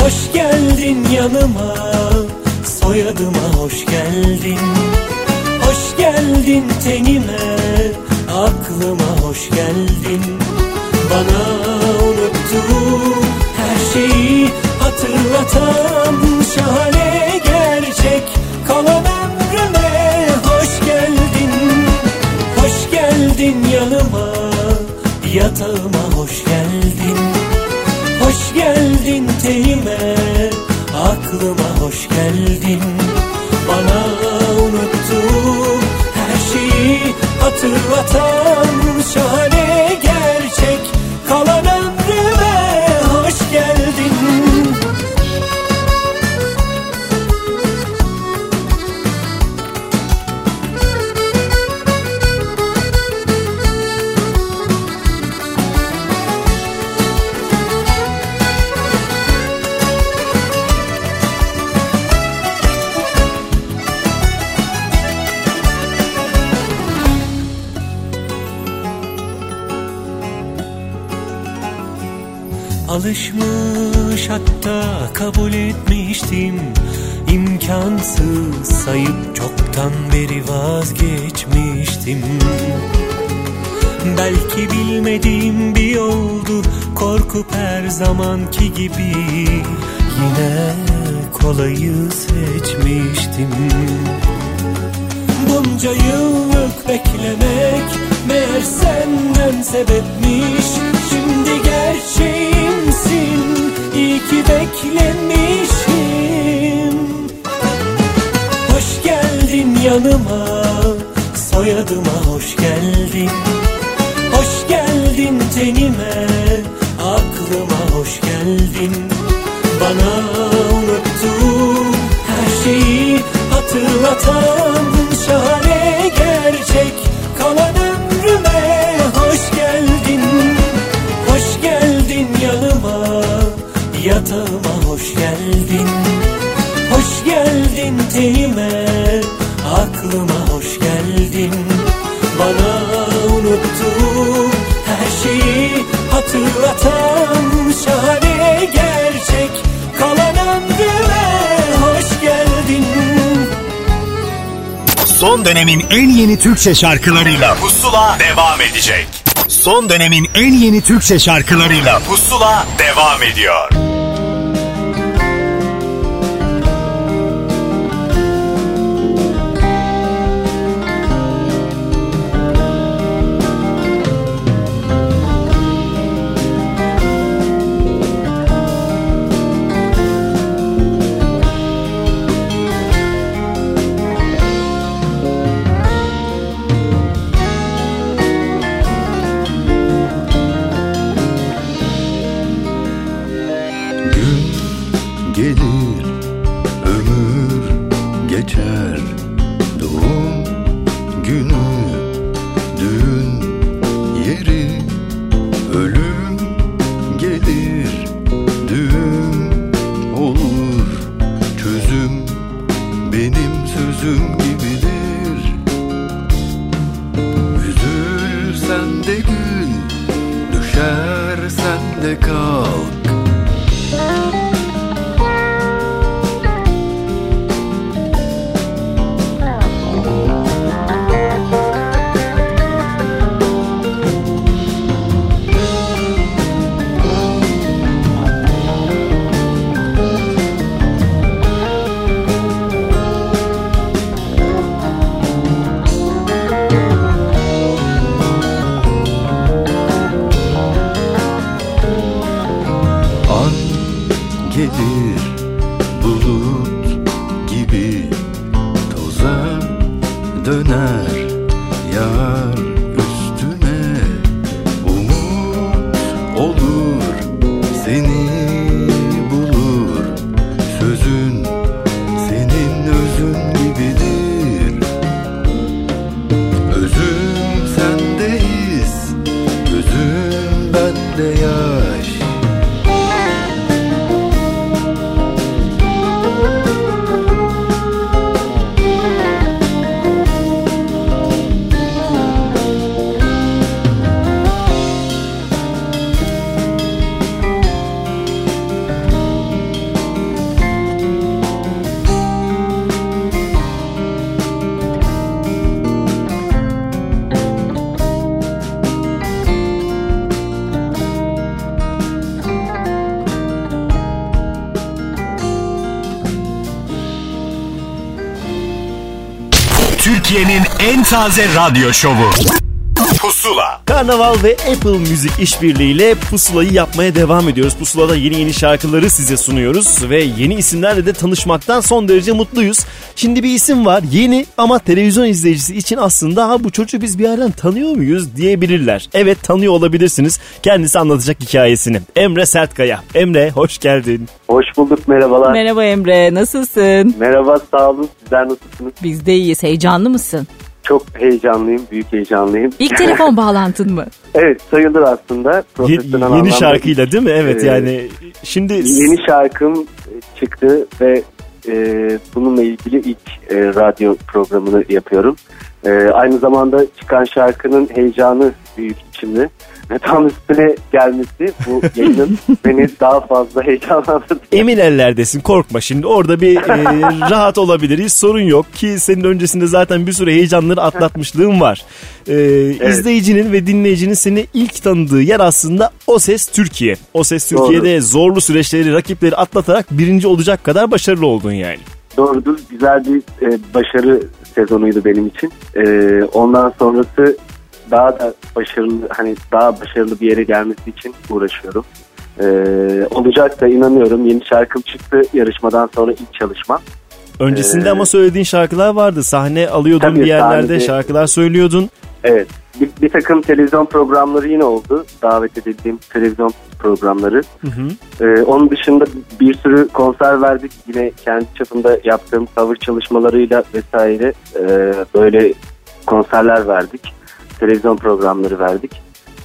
S11: Hoş geldin yanıma Soyadıma hoş geldin. Hoş geldin tenime Aklıma hoş geldin. Bana unuttuğum her şeyi hatırlatan şahane gerçek kalan ömrüme hoş geldin. Hoş geldin yanıma yatağıma aklıma hoş geldin. Bana unuttuğum her şeyi hatırlatan şahane İmkansız sayıp çoktan beri vazgeçmiştim. Belki bilmediğim bir yoldu Korkup her zamanki gibi Yine kolayı seçmiştim. Bunca yıllık beklemek Meğer senden sebepmiş. Şimdi gerçeğimsin İyi ki beklemişim yanıma Soyadıma hoş geldin. Hoş geldin tenime Aklıma hoş geldin. Bana unuttuğum her şeyi hatırlatan şahane gerçek. Kalan ömrüme hoş geldin. Hoş geldin yanıma yatağıma hoş geldin. Hoş geldin tenime aklıma hoş geldin bana unuttuğum her şeyi hatırlatan şahane gerçek kalan ömrüme hoş geldin
S1: Son dönemin en yeni Türkçe şarkılarıyla Pusula devam edecek. Son dönemin en yeni Türkçe şarkılarıyla Pusula devam ediyor. En taze radyo şovu. Pusula.
S3: Karnaval ve Apple Müzik işbirliğiyle Pusula'yı yapmaya devam ediyoruz. Pusula'da yeni yeni şarkıları size sunuyoruz ve yeni isimlerle de tanışmaktan son derece mutluyuz. Şimdi bir isim var yeni ama televizyon izleyicisi için aslında ha bu çocuğu biz bir yerden tanıyor muyuz diyebilirler. Evet tanıyor olabilirsiniz. Kendisi anlatacak hikayesini. Emre Sertkaya. Emre hoş geldin.
S12: Hoş bulduk merhabalar.
S4: Merhaba Emre nasılsın?
S12: Merhaba sağ olun sizler nasılsınız?
S4: Biz de iyiyiz heyecanlı mısın?
S12: Çok heyecanlıyım büyük heyecanlıyım.
S4: İlk telefon bağlantın mı?
S12: evet sayılır aslında.
S3: Ye- yeni
S12: anlamda.
S3: şarkıyla değil mi? Evet
S12: Ee,
S3: yani şimdi
S12: Yeni şarkım çıktı ve e, bununla ilgili ilk e, radyo programını yapıyorum. E, aynı zamanda çıkan şarkının heyecanı büyük içimde. Ve tam üstüne gelmesi bu yayının beni daha fazla heyecanlandırdı.
S3: emin ellerdesin korkma şimdi orada bir e, rahat olabiliriz sorun yok ki senin öncesinde zaten bir sürü heyecanları atlatmışlığın var. E, İzleyicinin ve dinleyicinin seni ilk tanıdığı yer aslında O Ses Türkiye. O Ses Türkiye'de zorlu süreçleri rakipleri atlatarak birinci olacak kadar başarılı oldun yani.
S12: Doğrudur. Güzel bir e, başarı sezonuydu benim için. E, ondan sonrası daha da başarılı hani daha başarılı bir yere gelmesi için uğraşıyorum. E, olacak da inanıyorum. Yeni şarkım çıktı yarışmadan sonra ilk çalışmam.
S3: Öncesinde
S12: Ee,
S3: ama söylediğin şarkılar vardı. Sahne alıyordun
S12: Tabii,
S3: bir yerlerde
S12: sahnede-
S3: şarkılar söylüyordun.
S12: Evet. Bir, bir takım televizyon programları yine oldu. Davet edildiğim televizyon programları.
S3: Hı hı.
S12: Ee, onun dışında bir sürü konser verdik. Yine kendi çapımda yaptığım cover çalışmalarıyla vesaire e, böyle konserler verdik. Televizyon programları verdik.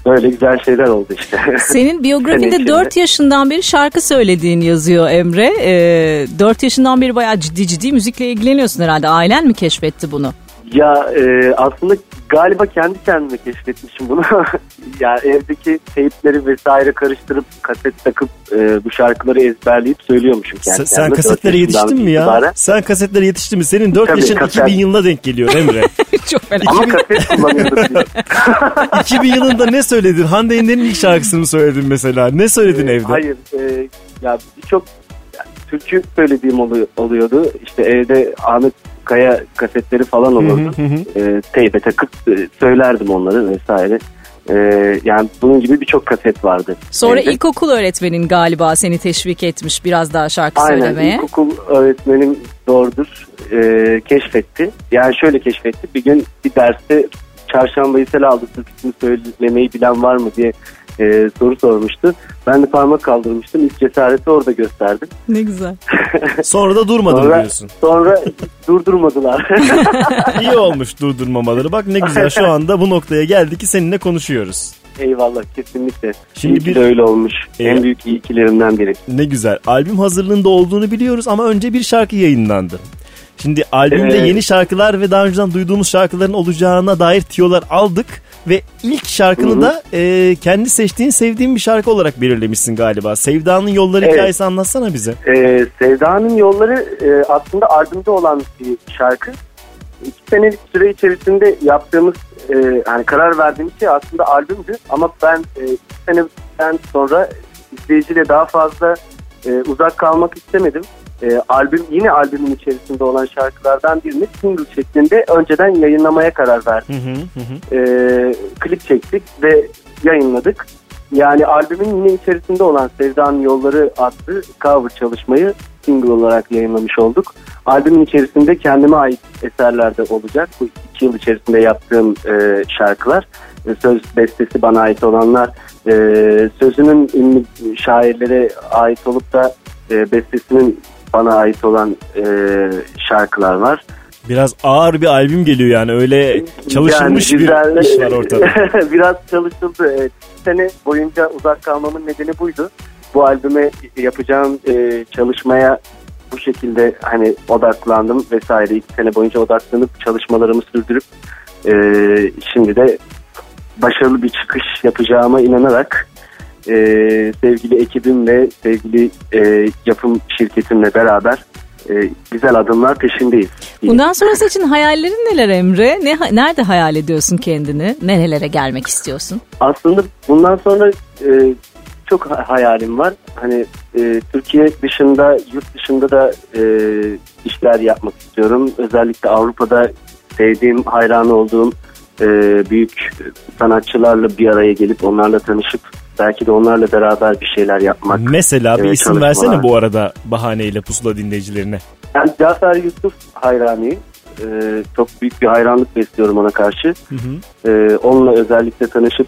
S12: Böyle güzel şeyler oldu işte.
S4: Senin biyografinde
S12: içinde.
S4: 4 yaşından beri şarkı söylediğin yazıyor Emre. Ee, 4 yaşından beri bayağı ciddi ciddi müzikle ilgileniyorsun herhalde. Ailen mi keşfetti bunu?
S12: Ya e, aslında galiba kendi kendime keşfetmişim bunu. ya evdeki teypleri vesaire karıştırıp kaset takıp e, bu şarkıları ezberleyip söylüyormuşum kendi
S3: Sen, sen kasetlere yetiştin mi ya?
S12: itibaren.
S3: Sen kasetlere yetiştin mi? Senin 4
S12: Tabii,
S3: yaşın
S12: kaset.
S3: 2000 yılına denk geliyor Emre.
S4: Çok merak
S12: Ama kaset kullanıyorduk. biz.
S3: 2000 yılında ne söyledin? Hande Yener'in ilk şarkısını mı söyledin mesela? Ne söyledin
S12: Ee,
S3: evde?
S12: Hayır. e, ya birçok yani türkü söylediğim oluyor, oluyordu. İşte evde Ahmet Kaya kasetleri falan olurdu.
S3: Hı hı hı.
S12: E, teybe takıp e, söylerdim onları vesaire. E, yani bunun gibi birçok kaset vardı.
S4: Sonra
S12: evde.
S4: ilkokul öğretmenin galiba seni teşvik etmiş biraz daha şarkı
S12: Aynen
S4: söylemeye.
S12: ilkokul öğretmenim doğrudur e, keşfetti. Yani şöyle keşfetti. Bir gün bir derste çarşamba ise aldı türküsünü söylemeyi bilen var mı diye e, soru sormuştu. Ben de parmak kaldırmıştım. İlk cesareti orada gösterdim.
S4: Ne güzel.
S3: Sonra da durmadım
S12: Sonra,
S3: diyorsun.
S12: sonra durdurmadılar.
S3: İyi olmuş durdurmamaları. Bak ne güzel şu anda bu noktaya geldi ki seninle konuşuyoruz.
S12: Eyvallah kesinlikle.
S3: Şimdi
S12: İyi
S3: bir-
S12: de öyle olmuş.
S3: Ee,
S12: en büyük iyikilerimden biri.
S3: Ne güzel. Albüm hazırlığında olduğunu biliyoruz ama önce bir şarkı yayınlandı. Şimdi albümde
S12: Evet.
S3: yeni şarkılar ve daha önceden duyduğumuz şarkıların olacağına dair tiyolar aldık. Ve ilk şarkını
S12: Hı hı.
S3: da e, kendi seçtiğin, sevdiğin bir şarkı olarak belirlemişsin galiba. Sevda'nın Yolları
S12: Evet.
S3: hikayesi anlatsana bize.
S12: Ee, Sevda'nın Yolları e, aslında albümde olan bir şarkı. İki senelik süre içerisinde yaptığımız e, hani karar verdiğimiz şey aslında albümdü. Ama ben e, iki seneden sonra izleyiciyle daha fazla e, uzak kalmak istemedim. E, albüm yine albümün içerisinde olan şarkılardan birini single şeklinde önceden yayınlamaya karar verdim. E, klip çektik ve yayınladık. Yani albümün yine içerisinde olan Sevda'nın Yolları adlı cover çalışmayı single olarak yayınlamış olduk. Albümün içerisinde kendime ait eserler de olacak. Bu iki yıl içerisinde yaptığım e, şarkılar. E, söz bestesi bana ait olanlar. E, sözünün ünlü şairlere ait olup da e, bestesinin bana ait olan e, şarkılar var.
S3: Biraz ağır bir albüm geliyor yani öyle çalışılmış
S12: Yani
S3: bir
S12: güzel-
S3: iş var ortada.
S12: Biraz çalışıldı. Evet. Bir sene boyunca uzak kalmamın nedeni buydu. Bu albüme yapacağım e, çalışmaya bu şekilde hani odaklandım vesaire. İki sene boyunca odaklanıp çalışmalarımı sürdürüp e, şimdi de başarılı bir çıkış yapacağıma inanarak e, sevgili ekibimle, sevgili e, yapım şirketimle beraber e, güzel adımlar peşindeyiz.
S4: Bundan sonrası için hayallerin neler Emre? Ne, nerede hayal ediyorsun kendini? Nerelere gelmek istiyorsun?
S12: Aslında bundan sonra e, çok ha- hayalim var. Hani e, Türkiye dışında, yurt dışında da e, işler yapmak istiyorum. Özellikle Avrupa'da sevdiğim, hayran olduğum e, büyük sanatçılarla bir araya gelip onlarla tanışıp belki de onlarla beraber bir şeyler yapmak.
S3: Mesela bir
S12: e,
S3: isim
S12: çalışmalar.
S3: versene bu arada bahaneyle pusula dinleyicilerine.
S12: Ben Cafer Yusuf hayranıyım. E, çok büyük bir hayranlık besliyorum ona karşı.
S3: Hı hı.
S12: Ee, onunla özellikle tanışıp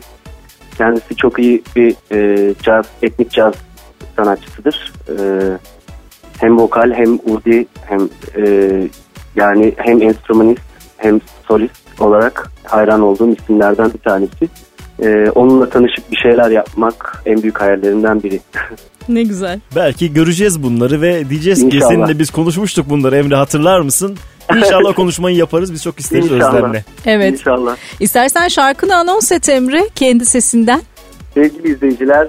S12: kendisi çok iyi bir e, caz, etnik caz sanatçısıdır. Ee, hem vokal hem udi hem e, yani hem enstrümanist hem solist olarak hayran olduğum isimlerden bir tanesi. Ee, onunla tanışıp bir şeyler yapmak en büyük hayallerimden biri.
S4: Ne güzel.
S3: Belki göreceğiz bunları ve diyeceğiz ki
S12: İnşallah.
S3: seninle biz konuşmuştuk bunları Emre hatırlar mısın? İnşallah konuşmayı yaparız biz çok isteriz
S12: İnşallah.
S3: Özlem'le.
S4: Evet.
S12: İnşallah.
S4: İstersen şarkını anons et Emre kendi sesinden.
S12: Sevgili izleyiciler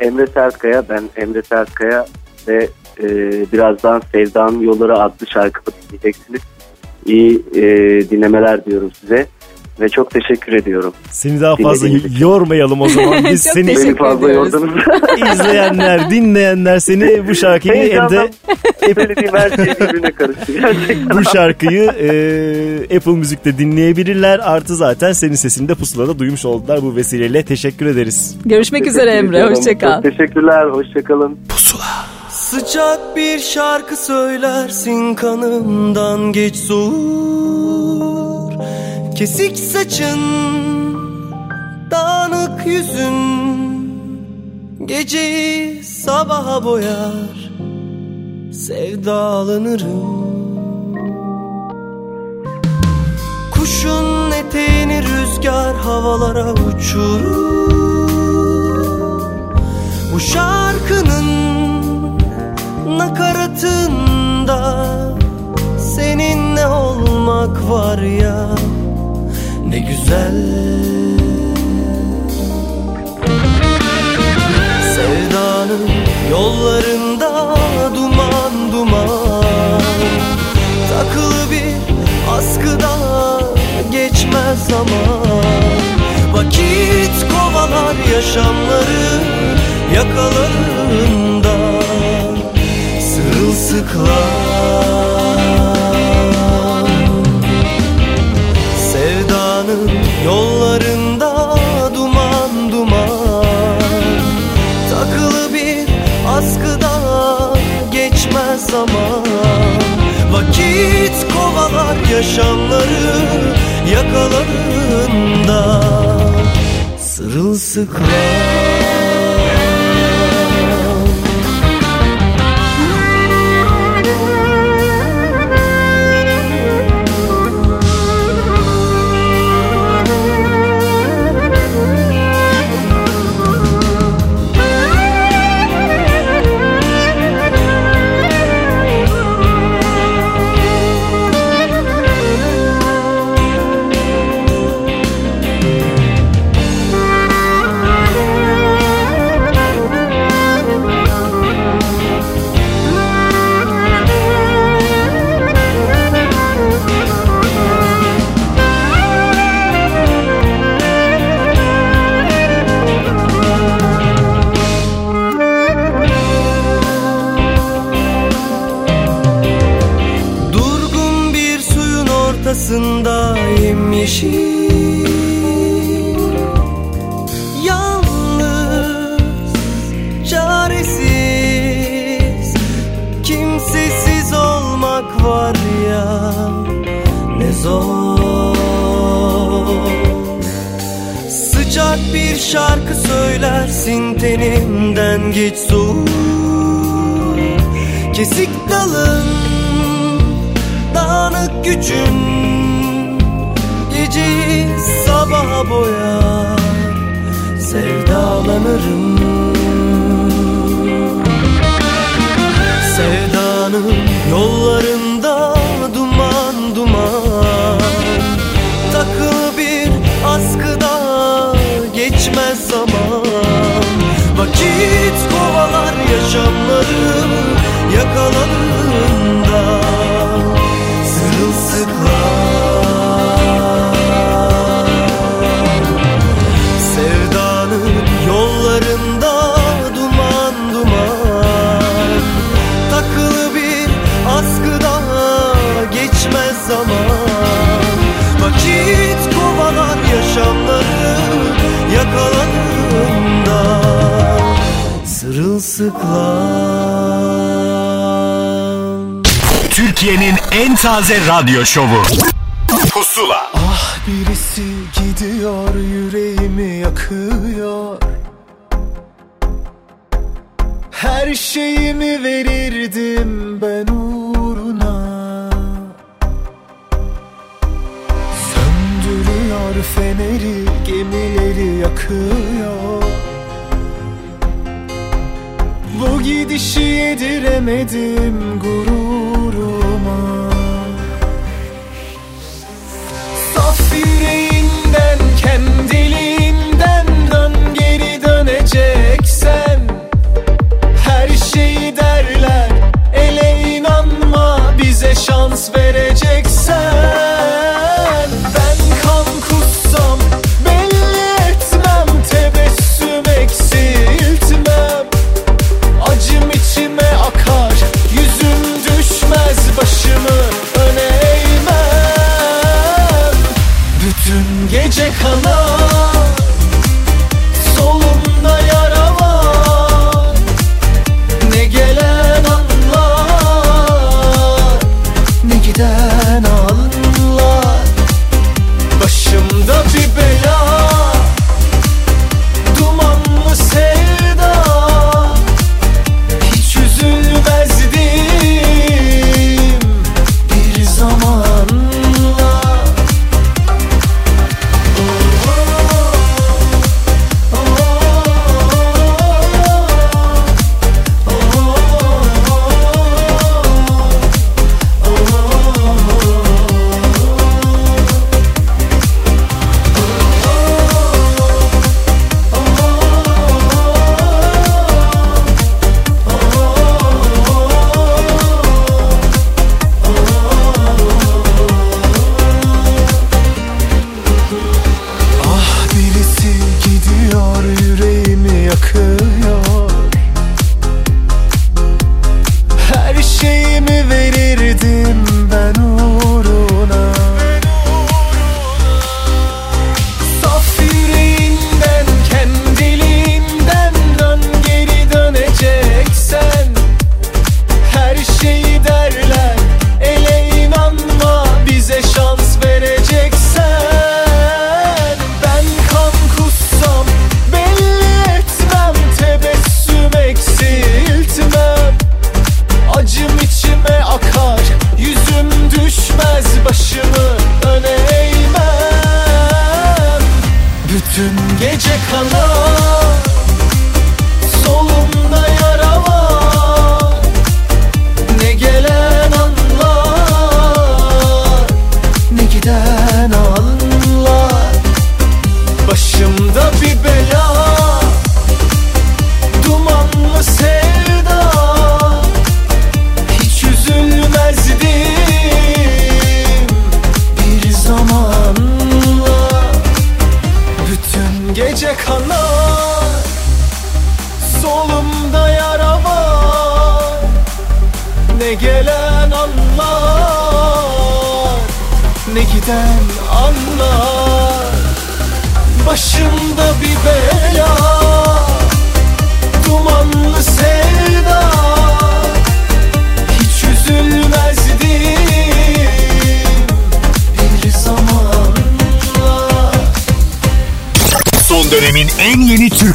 S12: Emre Sertkaya ben Emre Sertkaya ve e, birazdan Sevda'nın Yolları adlı şarkımı dinleyeceksiniz. İyi e, dinlemeler diyorum size ve çok teşekkür ediyorum.
S3: Seni daha fazla
S12: Dinlediğiniz için.
S3: yormayalım o zaman. Biz
S4: Çok
S3: seni
S4: teşekkür
S12: Beni fazla
S4: ediyoruz.
S12: yordunuz.
S3: izleyenler, dinleyenler seni bu şarkıyı
S12: Heyecandan
S3: evde
S12: söylediğim her şey birbirine karıştı. Gerçekten.
S3: bu şarkıyı e, Apple Müzik'te dinleyebilirler. Artı zaten senin sesini de pusulada duymuş oldular bu vesileyle. Teşekkür ederiz.
S4: Görüşmek üzere
S12: Teşekkür
S4: Emre.
S12: ediyorum.
S4: Hoşçakal.
S12: Çok teşekkürler. Hoşçakalın.
S13: Sıcak bir şarkı söylersin kanımdan geç soğur Kesik saçın, dağınık yüzün Geceyi sabaha boyar Sevdalanırım. Kuşun eteğini rüzgar havalara uçurur. Bu şarkının nakaratında seninle olmak var ya ne güzel. Sevdanın yollarında duman duman Takılı bir askıda geçmez zaman. Vakit kovalar yaşamları yakalarında Sırılsıklam yollarında duman duman Takılı bir askıda geçmez zaman. Vakit kovalar yaşamları yakalarında Sırılsıklam
S7: Türkiye'nin en taze radyo şovu.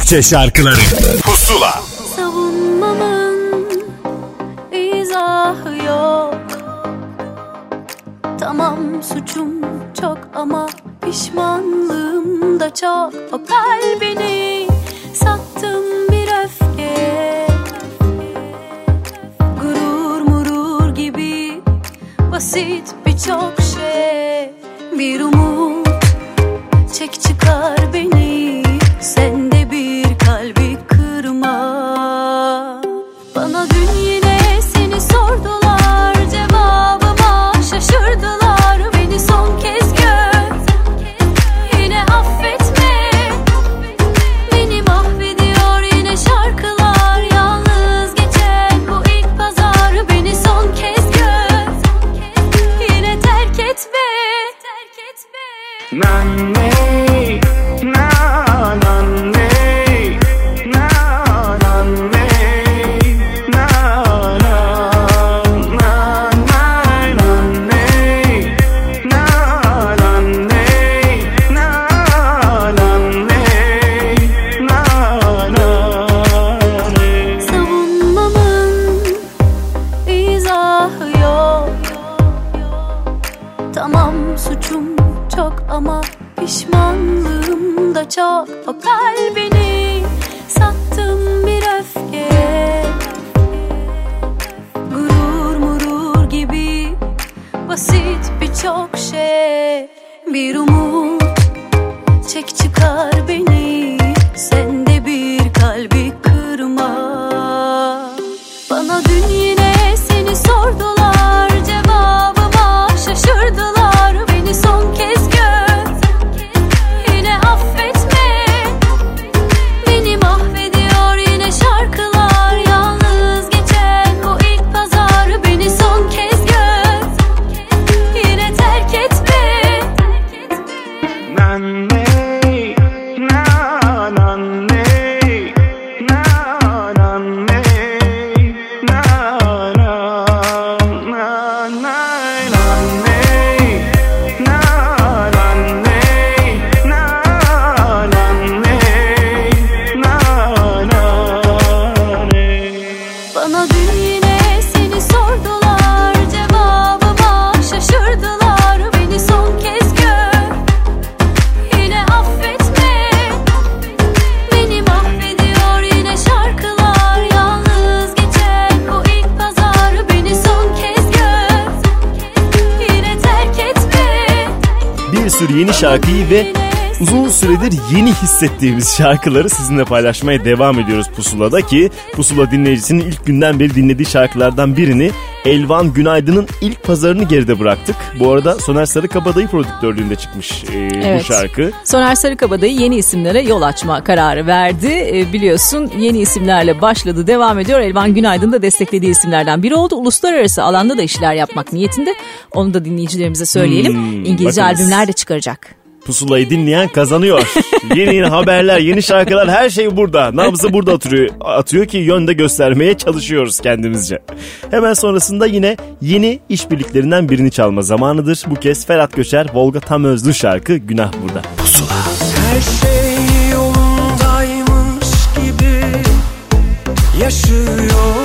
S2: Türkçe şarkıları
S3: hissettiğimiz şarkıları sizinle paylaşmaya devam ediyoruz Pusula'da ki Pusula dinleyicisinin ilk günden beri dinlediği şarkılardan birini Elvan Günaydın'ın ilk pazarını geride bıraktık. Bu arada Soner Sarıkabadayı prodüktörlüğünde çıkmış e, bu
S4: Evet.
S3: şarkı.
S4: Soner Sarıkabadayı yeni isimlere yol açma kararı verdi. E, biliyorsun yeni isimlerle başladı, devam ediyor. Elvan Günaydın da desteklediği isimlerden biri oldu. Uluslararası alanda da işler yapmak niyetinde. Onu da dinleyicilerimize söyleyelim.
S3: Hmm,
S4: İngilizce
S3: bakınız.
S4: albümler de çıkaracak.
S3: Pusulayı dinleyen kazanıyor. yeni yeni haberler, yeni şarkılar her şey burada. Nabzı burada atıyor, atıyor ki yönde göstermeye çalışıyoruz kendimizce. Hemen sonrasında yine yeni işbirliklerinden birini çalma zamanıdır. Bu kez Ferhat Göçer, Volga Tamözlü şarkı Günah Burada. Pusula.
S14: Her şey yolundaymış gibi yaşıyorum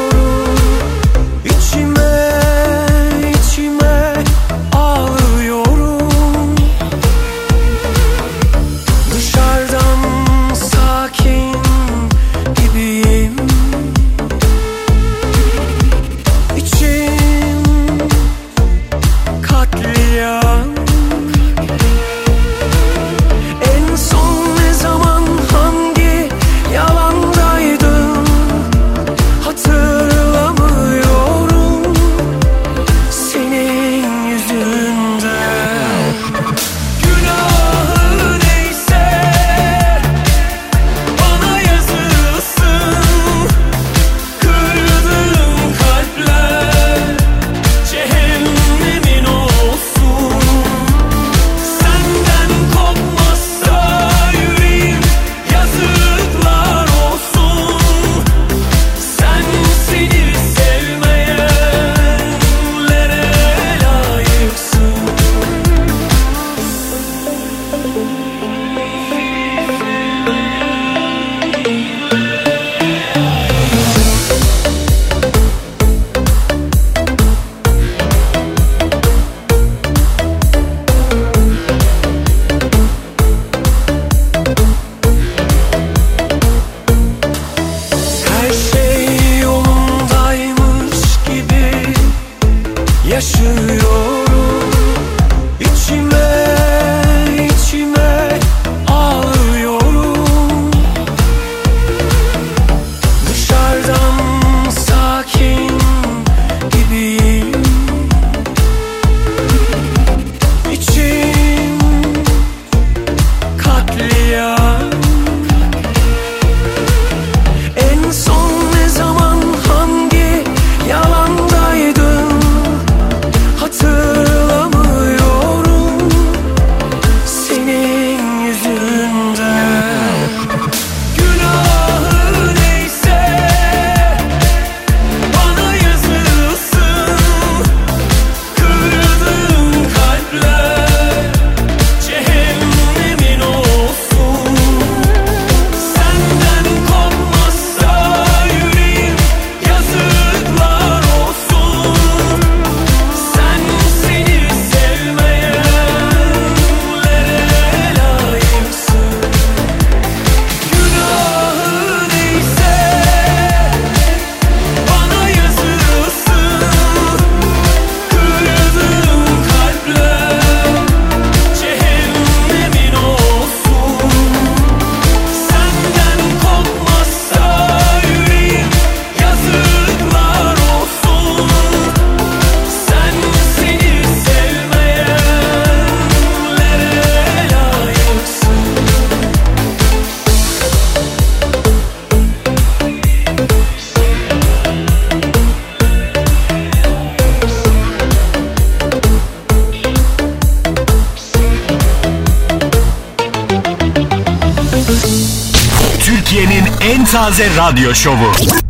S15: taze radyo şovu.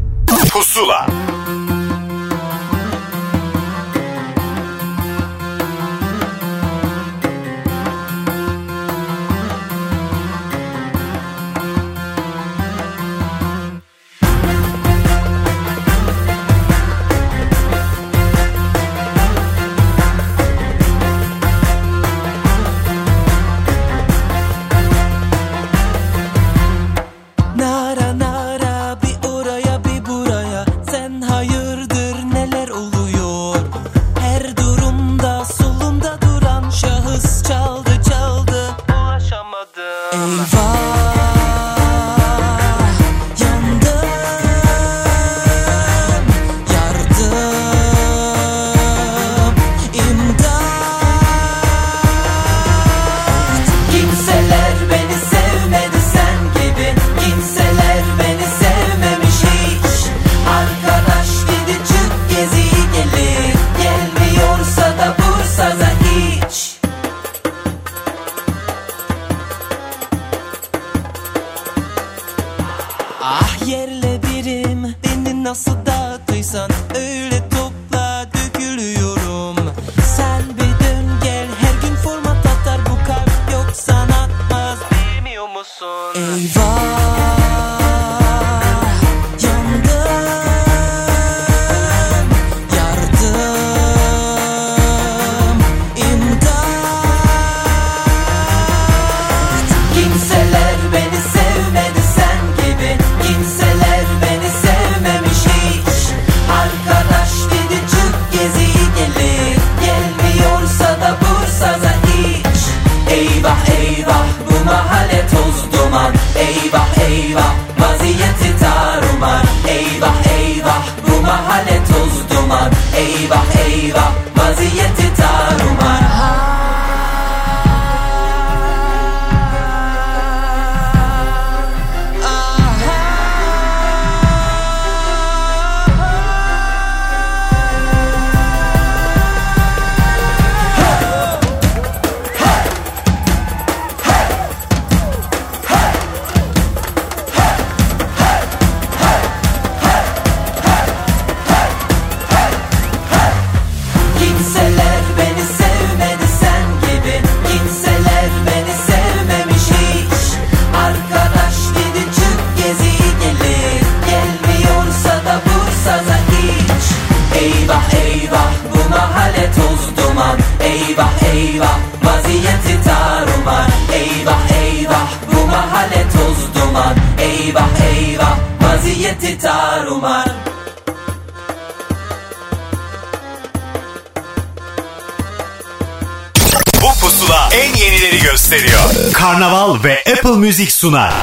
S15: Music sunar.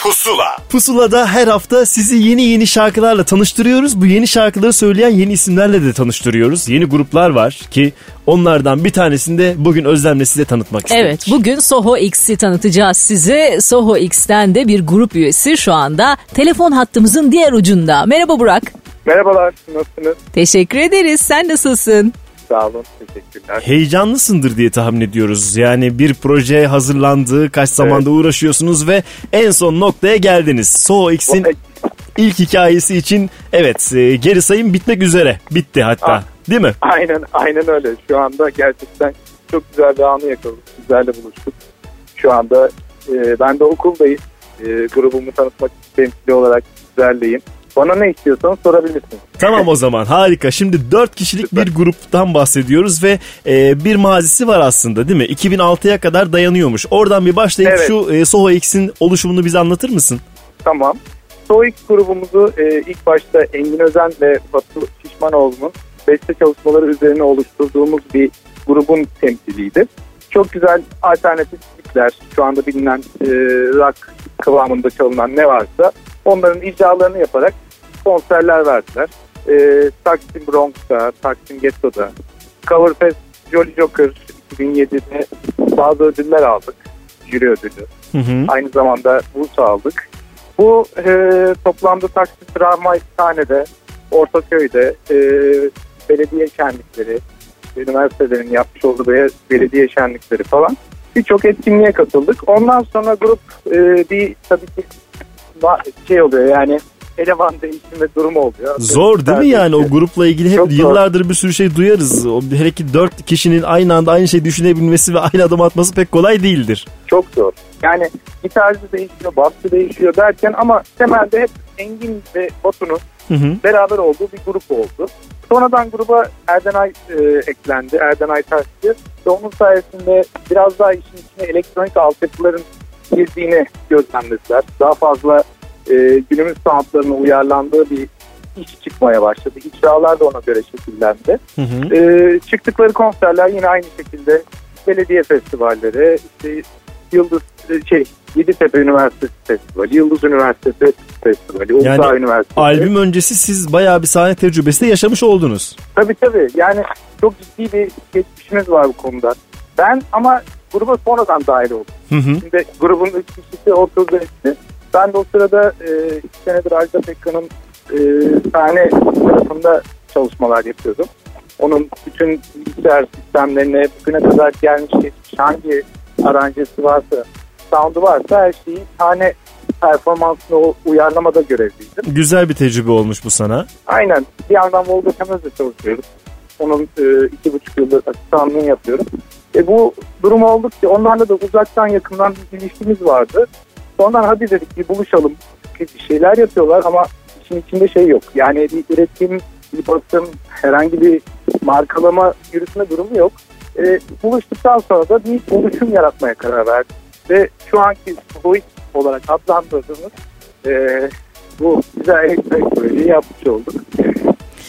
S15: Pusula.
S3: Pusula'da her hafta sizi yeni yeni şarkılarla tanıştırıyoruz. Bu yeni şarkıları söyleyen yeni isimlerle de tanıştırıyoruz. Yeni gruplar var ki onlardan bir tanesini de bugün Özlem'le size tanıtmak istedik.
S4: Evet bugün Soho X'i tanıtacağız size. Soho X'ten de bir grup üyesi şu anda telefon hattımızın diğer ucunda. Merhaba Burak.
S16: Merhabalar, nasılsınız?
S4: Teşekkür ederiz. Sen nasılsın?
S16: Sağ olun, teşekkürler.
S3: Heyecanlısındır diye tahmin ediyoruz. Yani bir proje hazırlandı, kaç zamanda uğraşıyorsunuz ve en son noktaya geldiniz. Soho X'in ilk hikayesi için evet e, geri sayım bitmek üzere. Bitti hatta.
S16: Ah.
S3: Değil mi?
S16: Aynen, aynen öyle. Şu anda gerçekten çok güzel bir anı yakaladık. Sizlerle buluştuk. Şu anda e, ben de okuldayım. E, grubumu tanıtmak temsili olarak sizlerleyim. Bana ne istiyorsanız sorabilirsiniz.
S3: Tamam o zaman harika. Şimdi 4 kişilik bir gruptan bahsediyoruz ve e, bir mazisi var aslında değil mi? 2006'ya kadar dayanıyormuş. Oradan bir başlayıp
S16: Evet.
S3: şu e, Soho X'in oluşumunu bize anlatır mısın?
S16: Tamam. Stoik grubumuzu e, ilk başta Engin Özen ve Batu Şişmanoğlu'nun beste çalışmaları üzerine oluşturduğumuz bir grubun temsiliydi. Çok güzel alternatif müzikler, şu anda bilinen e, rock kıvamında çalınan ne varsa onların icralarını yaparak konserler verdiler. E, Taksim Bronx'ta, Taksim Ghetto'da, Coverfest Jolly Joker 2007'de bazı ödüller aldık. Jüri ödülü.
S3: Hı hı.
S16: Aynı zamanda Bursa aldık. Bu e, toplamda Taksim Rahmanhane'de, Ortaköy'de e, belediye şenlikleri, üniversitelerin yapmış olduğu be- belediye şenlikleri falan birçok etkinliğe katıldık. Ondan sonra grup e, bir tabii ki şey oluyor yani eleman değiştirme durumu oluyor.
S3: Zor değil mi yani o grupla ilgili hep
S16: Çok zor.
S3: yıllardır bir sürü şey duyarız. O hele ki dört kişinin aynı anda aynı şeyi düşünebilmesi ve aynı adım atması pek kolay değildir.
S16: Çok zor. Yani gitarcı değişiyor, basçı değişiyor derken ama temelde hep Engin ve Batu'nun beraber olduğu bir grup oldu. Sonradan gruba Erdenay e, eklendi. Erdenay Taşçı. Ve onun sayesinde biraz daha işin içine elektronik altyapıların girdiğini gözlemlediler. Daha fazla e, günümüz sanatlarına uyarlandığı bir iş çıkmaya başladı. İcralar da ona göre şekillendi.
S3: Hı hı.
S16: Ee, çıktıkları konserler yine aynı şekilde belediye festivalleri, işte Yıldız şey Yeditepe Üniversitesi Festivali, Yıldız Üniversitesi Festivali, Uludağ
S3: Yani
S16: Üniversitesi.
S3: albüm öncesi siz bayağı bir sahne tecrübesi de yaşamış oldunuz.
S16: Tabii tabii yani çok ciddi bir geçmişimiz var bu konuda. Ben ama gruba sonradan dahil oldum.
S3: Hı hı.
S16: Şimdi grubun üç kişisi oturdu etti. Ben de o sırada e, iki senedir Ajda Pekkan'ın e, sahne tarafında çalışmalar yapıyordum. Onun bütün bilgisayar sistemlerine bugüne kadar gelmiş geçmiş hangi aranjesi varsa, sound'u varsa her şeyi sahne performansına o uyarlamada görevliydim.
S3: Güzel bir tecrübe olmuş bu sana.
S16: Aynen. Bir yandan Volga Temez'le çalışıyoruz. Onun e, iki buçuk yıldır asistanlığını yapıyorum. E, bu durum oldukça onlarla da uzaktan yakından bir ilişkimiz vardı. Sonradan hadi dedik bir buluşalım. Bir şeyler yapıyorlar ama işin içinde şey yok. Yani bir üretim, bir basım, herhangi bir markalama yürütme durumu yok. E, buluştuktan sonra da bir oluşum yaratmaya karar verdik. Ve şu anki Boy olarak adlandırdığımız e, bu güzel elektronik projeyi yapmış olduk.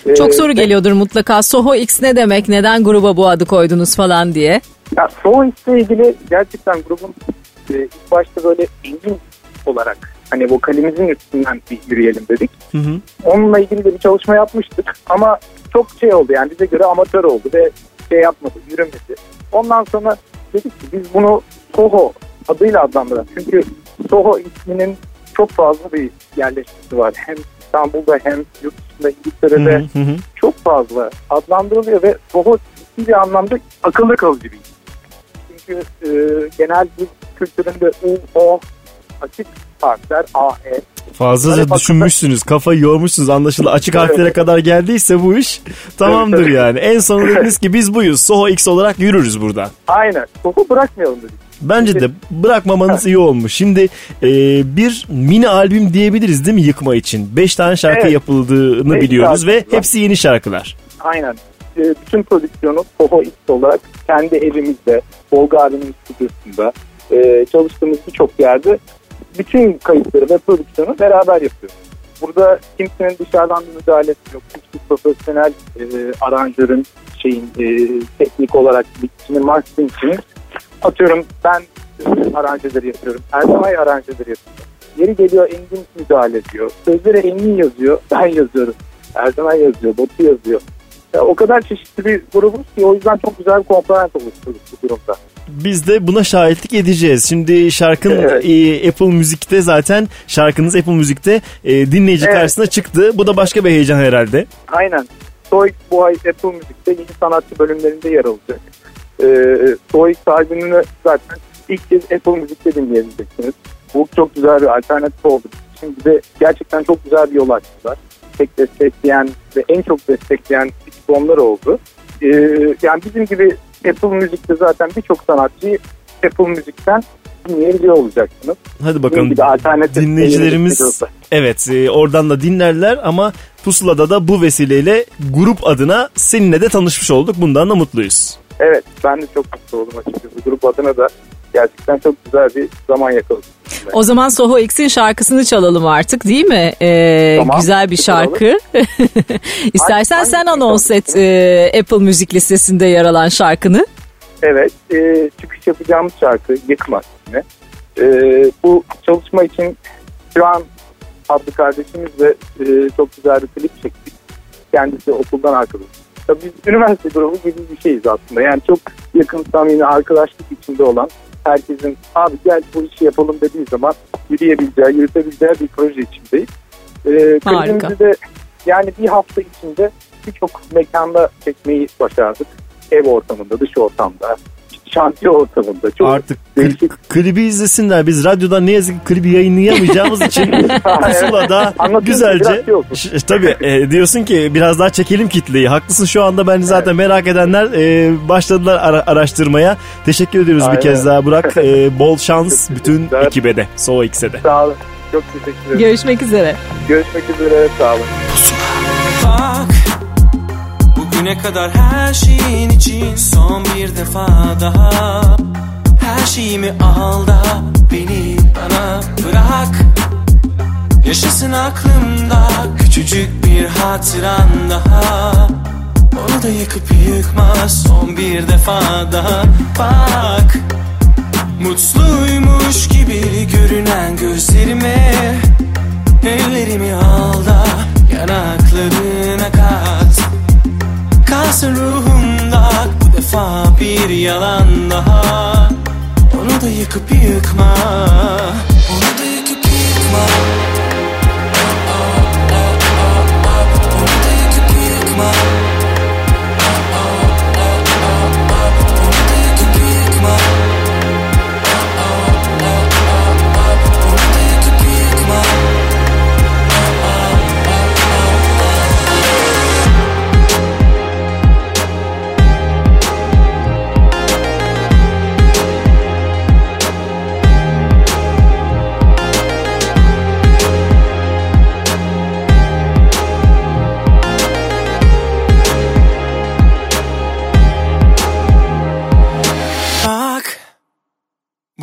S16: E,
S4: Çok soru geliyordur mutlaka. Soho X ne demek? Neden gruba bu adı koydunuz falan diye.
S16: Ya Soul ile ilgili gerçekten grubun e, ilk başta böyle engin olarak hani vokalimizin üstünden bir yürüyelim dedik.
S3: Hı hı.
S16: Onunla ilgili de bir çalışma yapmıştık ama çok şey oldu yani bize göre amatör oldu ve şey yapmadı, yürümedi. Ondan sonra dedik ki biz bunu Soho adıyla adlandıralım. Çünkü Soho isminin çok fazla bir yerleşkesi var. Hem İstanbul'da hem yurt dışında İngiltere'de
S3: Hı hı hı.
S16: çok fazla adlandırılıyor ve Soho ciddi bir anlamda akılda kalıcı bir. Çünkü e, genel bir kültüründe U, O açık harfler A, E.
S3: Fazlaca
S16: Böyle
S3: düşünmüşsünüz, kafayı yormuşsunuz anlaşıldı. Açık harflere kadar geldiyse bu iş tamamdır
S16: Evet,
S3: yani. En sonunda dediniz ki biz buyuz. Soho X olarak yürürüz burada.
S16: Aynen. Soho bırakmayalım dedik.
S3: Bence de bırakmamanız iyi olmuş. Şimdi e, bir mini albüm diyebiliriz değil mi yıkma için? Beş tane şarkı
S16: Evet.
S3: yapıldığını
S16: Beş
S3: biliyoruz ve
S16: şarkı var.
S3: hepsi yeni şarkılar.
S16: Aynen. E, bütün prodüksiyonu Soho X olarak kendi evimizde, Volga abinin stüdyosunda e, çalıştığımız birçok yerde bütün kayıtları ve prodüksiyonu beraber yapıyoruz. Burada kimsenin dışarıdan bir müdahalesi yok. Hiçbir profesyonel e, aranjörün şeyin e, teknik olarak biçimi, mastering için atıyorum ben aranjeleri yapıyorum. Erdemay aranjeleri yapıyor. Yeri geliyor Engin müdahale ediyor. Sözleri Engin yazıyor, ben yazıyorum. Erdemay yazıyor, Batu yazıyor. O kadar çeşitli bir grubuz ki o yüzden çok güzel bir komponent oluşturduk bu durumda.
S3: Biz de buna şahitlik edeceğiz. Şimdi şarkın
S16: Evet.
S3: e, Apple Müzik'te zaten şarkınız Apple Müzik'te e, dinleyici
S16: Evet.
S3: karşısına çıktı. Bu da başka bir heyecan herhalde.
S16: Aynen. Soy bu ay Apple Müzik'te yeni sanatçı bölümlerinde yer alacak. Ee, Soy albümünü zaten ilk kez Apple Müzik'te dinleyebileceksiniz. Bu çok güzel bir alternatif oldu. Şimdi de gerçekten çok güzel bir yol açtılar. Tek destekleyen ve en çok destekleyen onlar oldu. Ee, yani bizim gibi Apple Müzik'te zaten birçok sanatçıyı Apple Müzik'ten dinleyebiliyor olacaksınız.
S3: Hadi bakalım dinleyicilerimiz evet e, oradan da dinlerler ama Pusula'da da bu vesileyle grup adına seninle de tanışmış olduk. Bundan da mutluyuz.
S16: Evet ben de çok mutlu oldum açıkçası. Grup adına da gerçekten çok güzel bir zaman yakaladım.
S4: O zaman Soho X'in şarkısını çalalım artık değil mi? Ee,
S16: Tamam,
S4: güzel bir şarkı. İstersen
S16: Hangi-
S4: sen anons et e, Apple Müzik listesinde yer alan şarkını.
S16: Evet e, çıkış yapacağımız şarkı Yıkma ismi. E, bu çalışma için şu an adlı kardeşimizle e, çok güzel bir klip çektik. Kendisi okuldan arkadaşım. Tabii biz üniversite grubu gibi bir şeyiz aslında. Yani çok yakın samimi arkadaşlık içinde olan herkesin abi gel bu işi yapalım dediği zaman yürüyebileceği, yürütebileceği bir proje içindeyiz. E,
S4: Harika.
S16: de yani bir hafta içinde birçok mekanda çekmeyi başardık. Ev ortamında, dış ortamda, şantiye ortamında. Çok
S3: Artık kli- klibi izlesinler. Biz radyodan ne yazık ki klibi yayınlayamayacağımız için pusulada güzelce
S16: biraz şey.
S3: Ş- tabii e, diyorsun ki biraz daha çekelim kitleyi. Haklısın şu anda bence zaten merak edenler e, başladılar ara- araştırmaya. Teşekkür ediyoruz bir
S16: Aynen.
S3: kez daha Burak. E, bol şans bütün ekibe de. So X'e de.
S16: Sağ olun. Çok teşekkür ederim.
S4: Görüşmek üzere.
S16: Görüşmek üzere. Sağ olun.
S14: Bak Bugüne kadar her şeyin için Son bir defa daha Her şeyimi al da Beni bana bırak. Yaşasın aklımda Küçücük bir hatıran daha. Onu da yıkıp yıkma Son bir defa daha. Bak Mutluymuş gibi görünen gözlerime. Ellerimi al da yanaklarına kat Kalsın ruhumda bu defa bir yalan daha. Onu da yıkıp yıkma Onu da yıkıp yıkma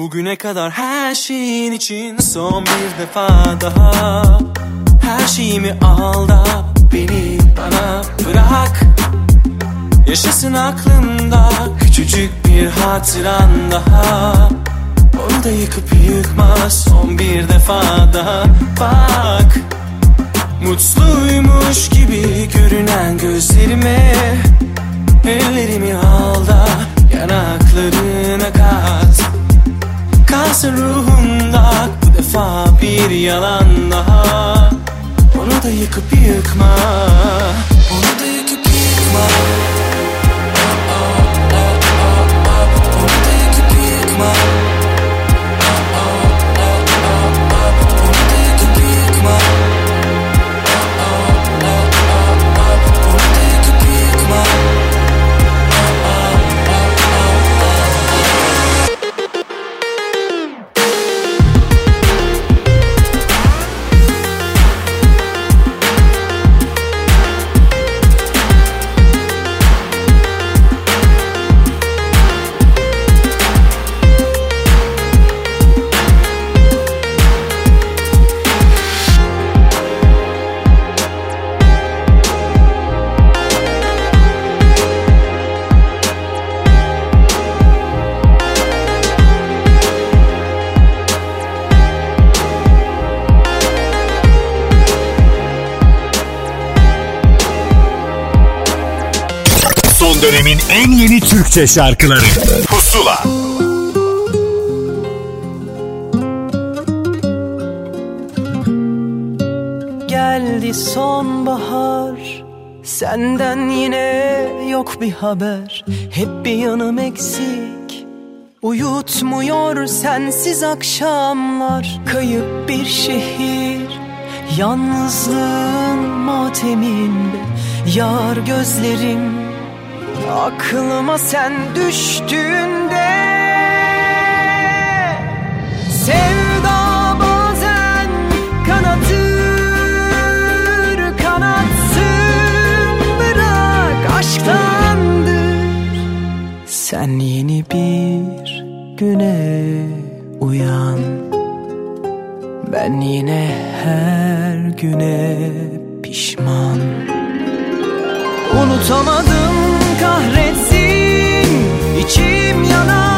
S14: Bugüne kadar her şeyin için son bir defa daha Her şeyimi al beni bana bırak. Yaşasın aklımda küçücük bir hatıran daha. Onu da yıkıp yıkma son bir defa daha. Bak Mutluymuş gibi görünen gözlerime Ellerimi al yanaklarına kat Kalsın ruhumda. Bu defa bir yalan daha. Onu da yıkıp yıkma. Onu da yıkıp yıkma. Onu da yıkıp yıkma
S1: dönemin en yeni Türkçe şarkıları. Pusula.
S7: Geldi sonbahar Senden yine yok bir haber. Hep bir yanım eksik Uyutmuyor sensiz akşamlar. Kayıp bir şehir Yalnızlığın mateminde. Yar gözlerim Aklıma sen düştüğünde Sevda bazen kanatır kanatsın Bırak aşktandır. Sen yeni bir güne uyan Ben yine her güne pişman. Unutamadım içim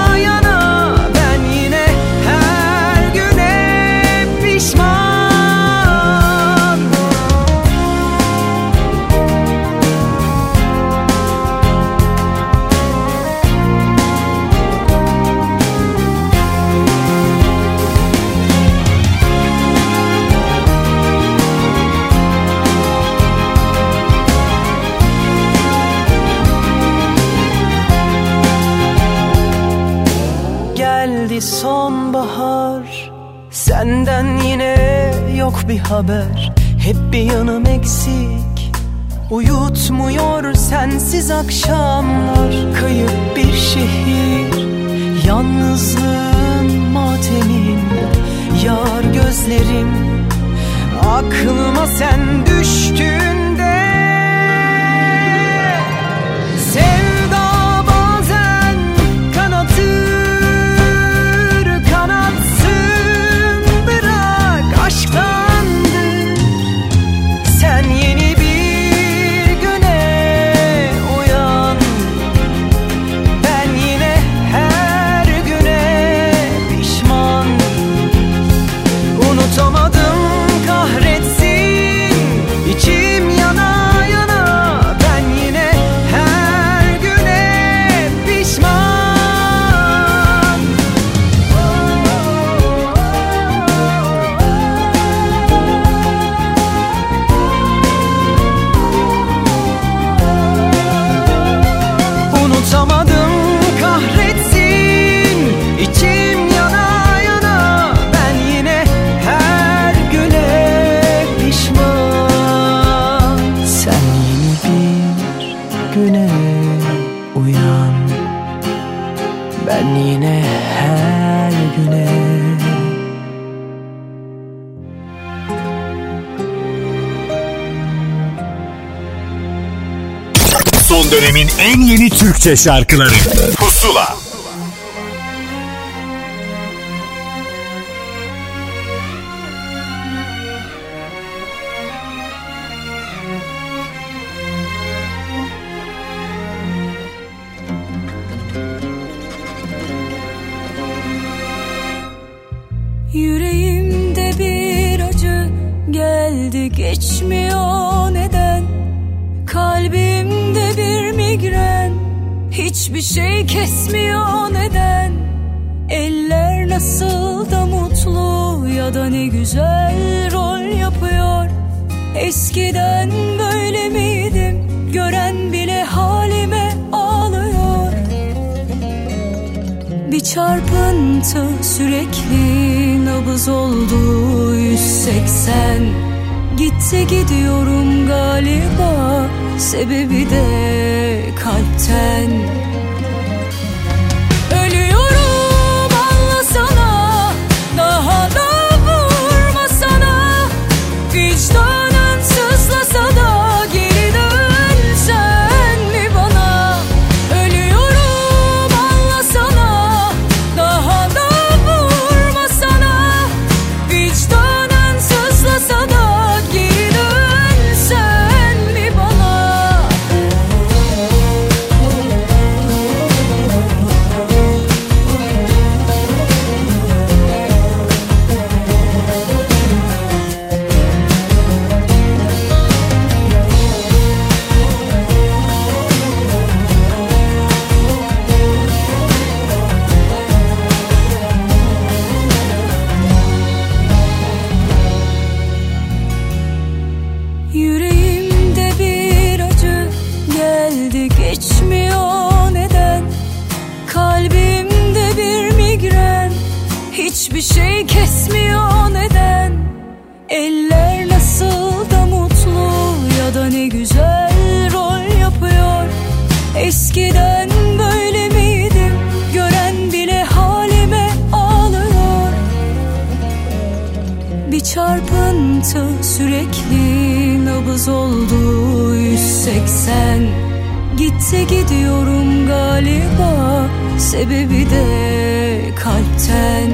S17: bir haber Hep bir yanım eksik. Uyutmuyor sensiz akşamlar Kayıp bir şehir. Yalnızlığın matemim Yar gözlerim. Aklıma sen
S1: düştün. Türkçe şarkıları.
S2: çarpıntı sürekli nabız oldu 180 Gitti gidiyorum galiba sebebi de kalpten. sen. Gitse gidiyorum galiba. Sebebi de kalpten.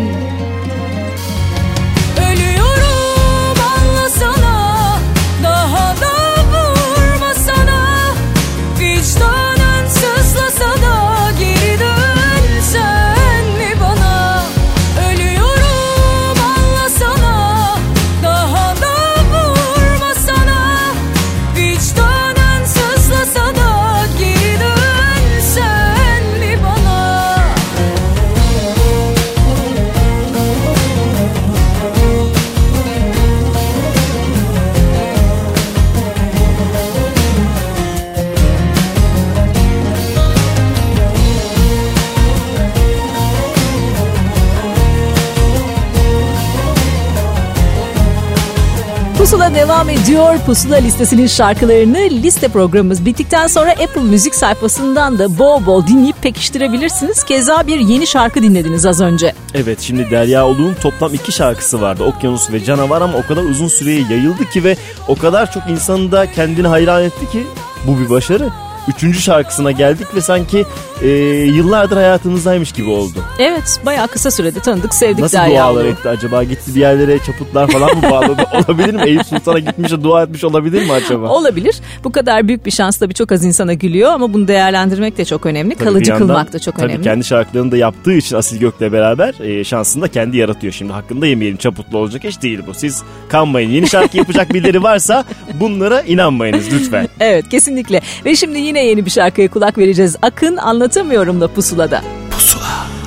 S4: Ediyor. Pusula listesinin şarkılarını liste programımız bittikten sonra Apple Müzik sayfasından da bol bol dinleyip pekiştirebilirsiniz. Keza bir yeni şarkı dinlediniz az önce.
S3: Evet şimdi Derya Uluğ'un toplam iki şarkısı vardı. Okyanus ve Canavar ama o kadar uzun süreye yayıldı ki ve o kadar çok insanı da kendini hayran etti ki bu bir başarı. Üçüncü şarkısına geldik ve sanki e, yıllardır hayatımızdaymış gibi oldu.
S4: Evet bayağı kısa sürede tanıdık sevdik
S3: Nasıl dualar etti acaba? Gitti bir yerlere çaputlar falan mı bağladı? olabilir mi? Eyüp Sultan'a gitmiş de dua etmiş olabilir mi acaba?
S4: Olabilir. Bu kadar büyük bir şans tabii çok az insana gülüyor ama bunu değerlendirmek de çok önemli.
S3: Tabii
S4: Kalıcı
S3: yandan-
S4: kılmak da çok
S3: tabii
S4: önemli.
S3: kendi şarkılarını da yaptığı için Asil Gök'le beraber e, şansını da kendi yaratıyor. Şimdi hakkında yemeyelim çaputlu olacak iş değil bu. Siz kanmayın. Yeni şarkı yapacak birileri varsa bunlara inanmayınız lütfen.
S4: Evet kesinlikle. Ve şimdi yine yeni bir şarkıya kulak vereceğiz. Akın anlatamıyorum da pusulada.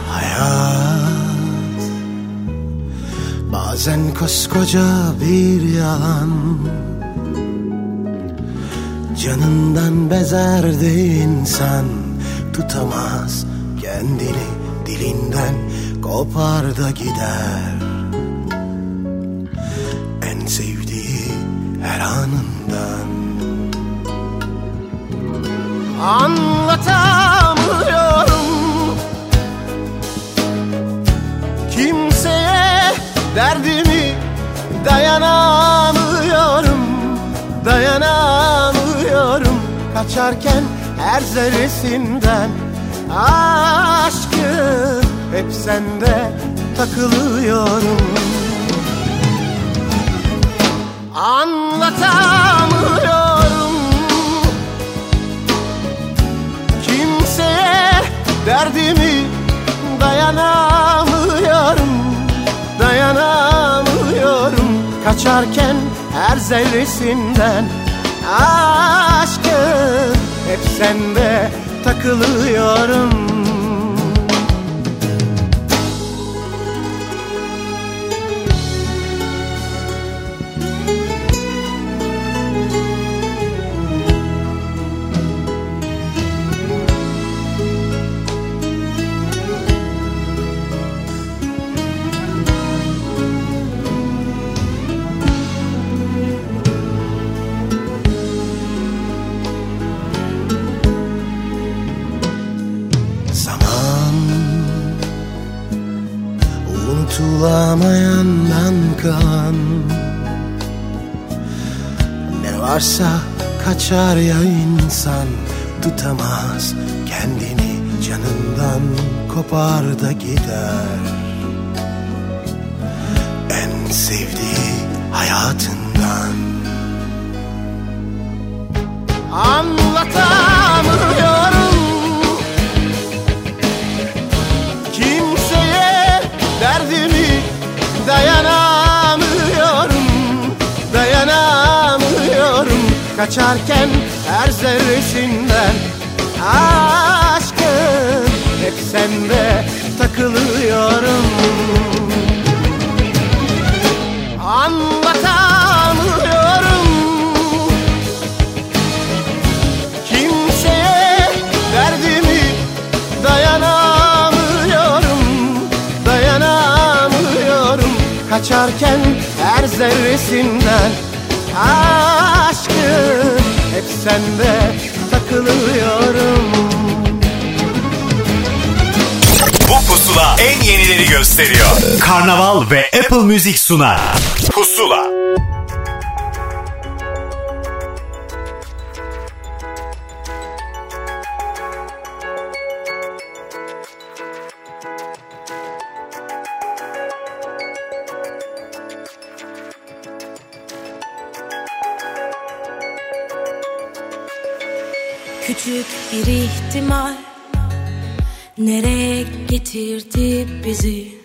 S18: Hayat. Bazen koskoca bir yalan Canından bezerdi insan. Tutamaz kendini dilinden. Kopar da gider. En sevdiği her anından Anlatamıyorum. Kimseye derdimi dayanamıyorum Dayanamıyorum. Kaçarken her zerresinden Aşkı hep sende takılıyorum. Anlatamıyorum derdimi dayanamıyorum Dayanamıyorum. Kaçarken her zerresinden Aşkı hep sende takılıyorum varsa kaçar ya insan Tutamaz kendini canından Kopar da gider. En sevdiği hayatından. Anlatamıyorum Kaçarken her zerresinden Aşkım hep sende takılıyorum. Anlatamıyorum. Kimseye derdimi dayanamıyorum Dayanamıyorum. Kaçarken her zerresinden Aşkım hep sende takılıyorum
S1: Bu pusula en yenileri gösteriyor. Karnaval ve Apple Müzik sunar. Pusula.
S2: Getirdi bizi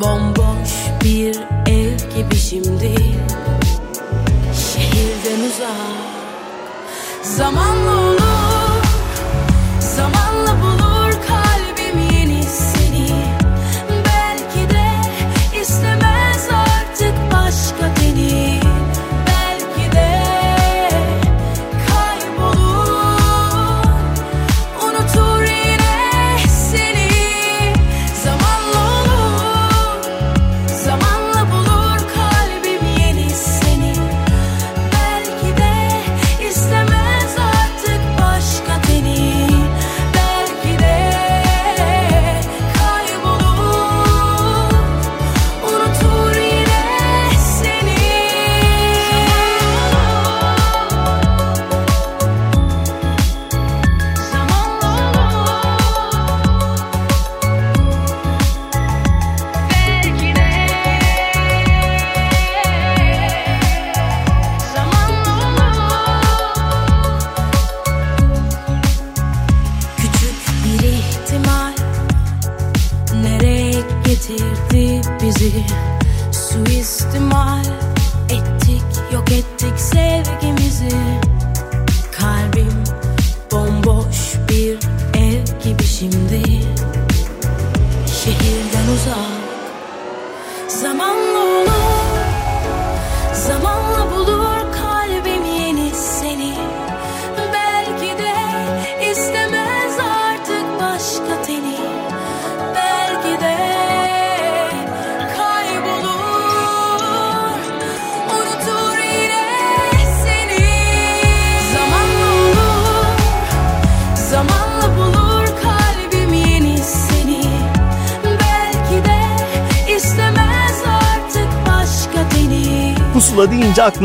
S2: Bomboş bir ev gibi şimdi. Şehirden uzak. Zamanla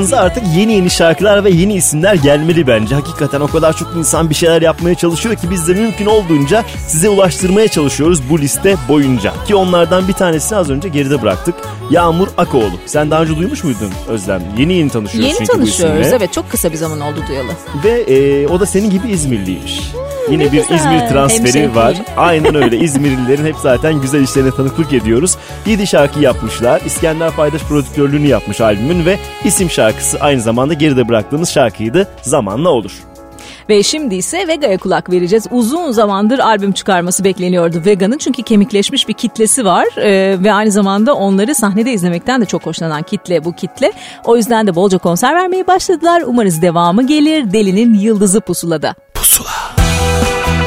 S3: aklınıza artık yeni yeni şarkılar ve yeni isimler gelmeli bence. Hakikaten o kadar çok insan bir şeyler yapmaya çalışıyor ki biz de mümkün olduğunca size ulaştırmaya çalışıyoruz bu liste boyunca. Ki onlardan bir tanesini az önce geride bıraktık. Yağmur Akoğlu. Sen daha önce duymuş muydun Özlem? Yeni yeni tanışıyoruz
S4: Yeni
S3: çünkü bu
S4: tanışıyoruz.
S3: isimle.
S4: Evet çok kısa bir zaman oldu duyalı.
S3: Ve e, o da senin gibi İzmirliymiş. Yine
S4: ne
S3: bir
S4: güzel.
S3: İzmir transferi
S4: Hemşehrim.
S3: var. Aynen öyle. İzmirlilerin hep zaten güzel işlerine tanıklık ediyoruz. 7 şarkı yapmışlar. İskender Paydaş prodüktörlüğünü yapmış albümün ve isim şarkısı aynı zamanda geride bıraktığımız şarkıydı. Zamanla olur.
S4: Ve şimdi ise Vega'ya kulak vereceğiz. Uzun zamandır albüm çıkarması bekleniyordu Vega'nın çünkü kemikleşmiş bir kitlesi var Ee, ve aynı zamanda onları sahnede izlemekten de çok hoşlanan kitle bu kitle. O yüzden de bolca konser vermeye başladılar. Umarız devamı gelir. Delinin Yıldızı Pusula'da.
S2: Bir Thank you.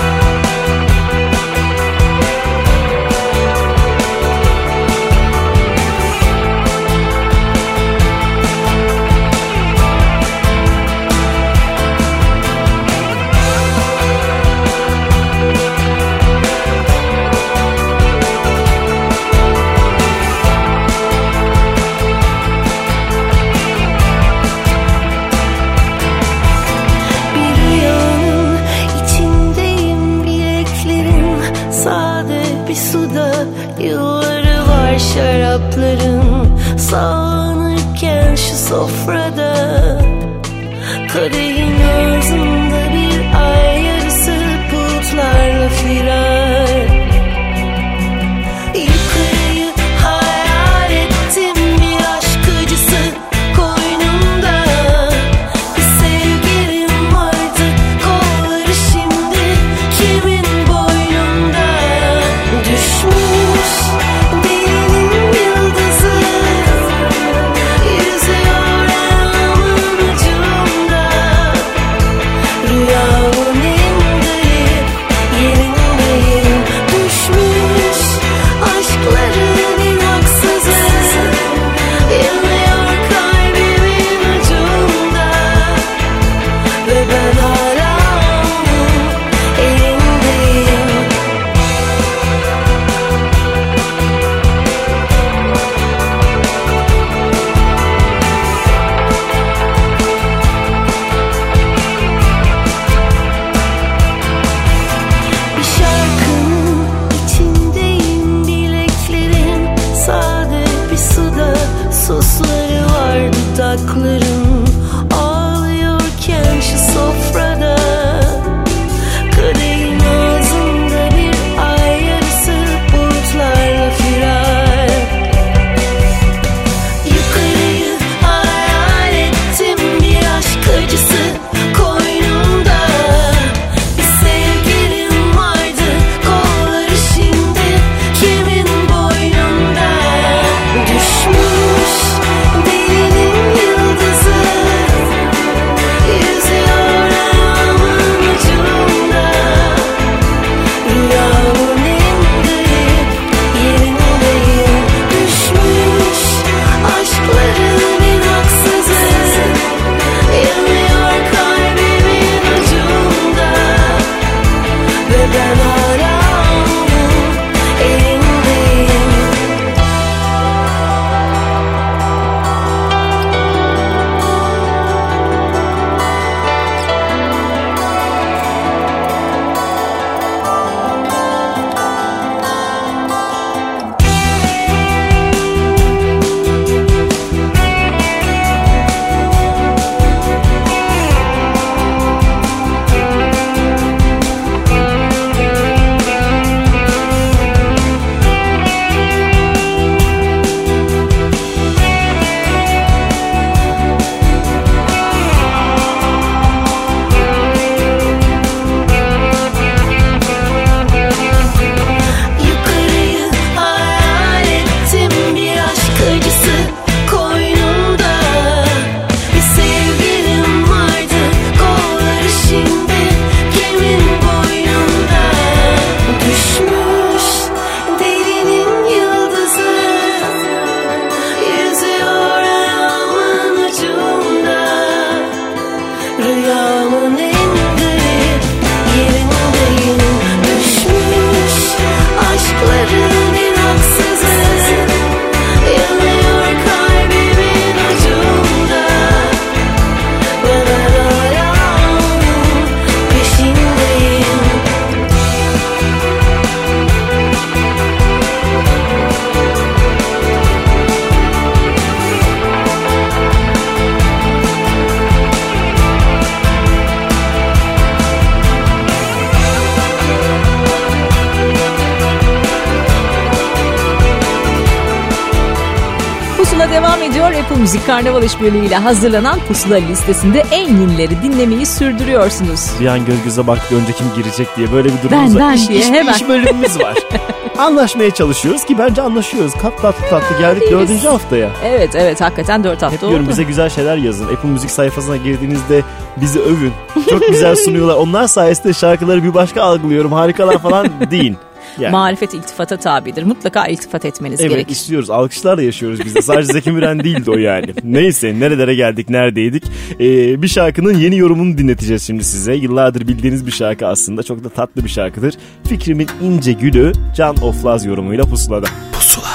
S2: Ediyor. Apple Müzik Karnaval İşbirliği ile hazırlanan Pusula listesinde en yenileri dinlemeyi sürdürüyorsunuz.
S3: Bir an göz göze baktı önce kim girecek diye böyle bir
S2: Ben,
S3: durumumuz var.
S2: ben
S3: İş-
S2: diye
S3: iş-
S2: hemen.
S3: iş bölümümüz var. Anlaşmaya çalışıyoruz ki bence anlaşıyoruz. Kat tatlı tatlı geldik
S2: Değiliz.
S3: dördüncü haftaya.
S2: Evet evet hakikaten 4 hafta
S3: Hep diyorum
S2: oldu.
S3: bize güzel şeyler yazın. Apple Müzik sayfasına girdiğinizde bizi övün. Çok güzel sunuyorlar. Onlar sayesinde şarkıları bir başka algılıyorum. Harikalar falan deyin. Yani.
S2: Marifet iltifata tabidir. Mutlaka iltifat etmeniz
S3: Evet
S2: gerekir.
S3: istiyoruz. Alkışlarla yaşıyoruz biz de. Sadece Zeki Müren değildi o yani. Neyse nerelere geldik neredeydik. Ee, bir şarkının yeni yorumunu dinleteceğiz şimdi size. Yıllardır bildiğiniz bir şarkı aslında. Çok da tatlı bir şarkıdır. Fikrimin ince gülü Can Oflaz yorumuyla pusulada. Pusula.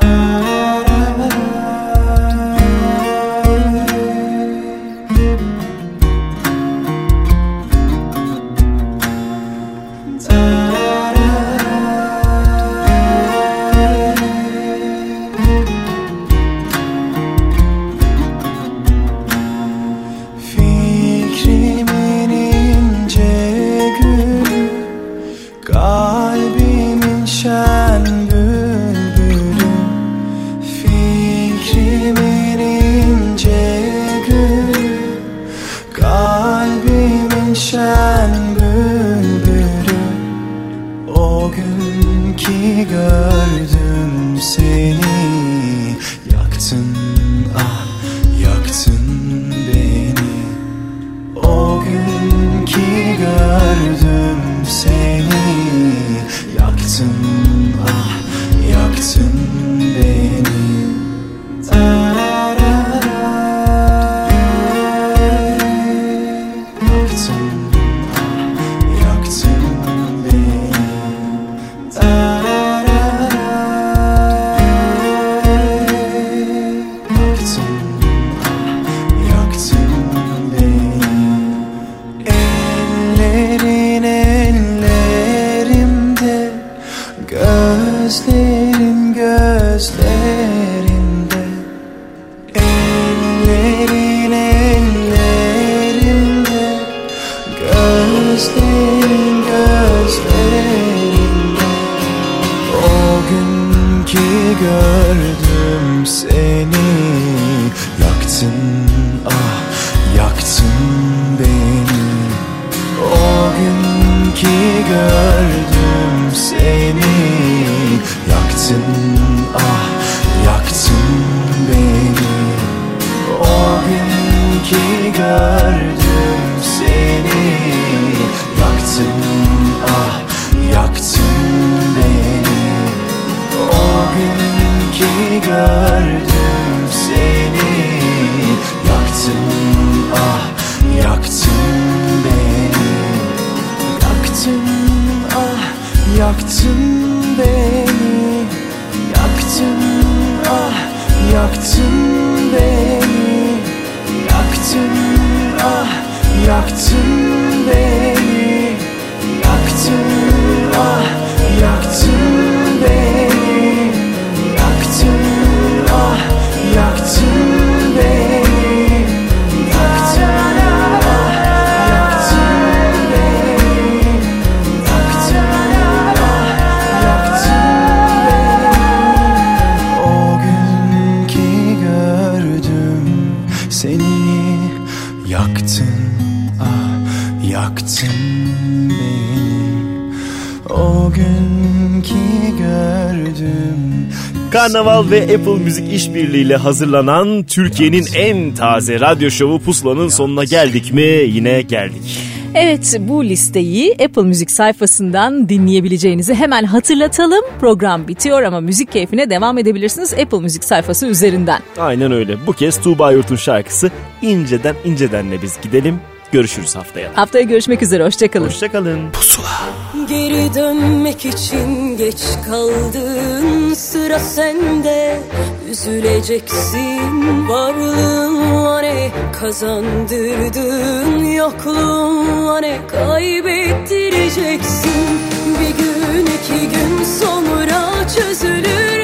S7: Fikrimin seni Yaktın ah Yaktın beni O gün ki gördüm
S3: Karnaval ve Apple Müzik işbirliğiyle hazırlanan Türkiye'nin en taze radyo şovu Pusula'nın sonuna geldik mi? Yine geldik.
S4: Evet bu listeyi Apple Müzik sayfasından dinleyebileceğinizi hemen hatırlatalım. Program bitiyor ama müzik keyfine devam edebilirsiniz Apple Müzik sayfası üzerinden.
S3: Aynen öyle. Bu kez Tuğba Yurt'un şarkısı İnceden İnceden'le biz gidelim. Görüşürüz haftaya.
S4: Haftaya görüşmek üzere hoşçakalın.
S3: Hoşçakalın.
S2: Geri dönmek için geç kaldın Sıra sende Üzüleceksin Varlığın ne kazandırdın Yokluğun ne kaybettireceksin. Bir gün iki gün sonra çözülür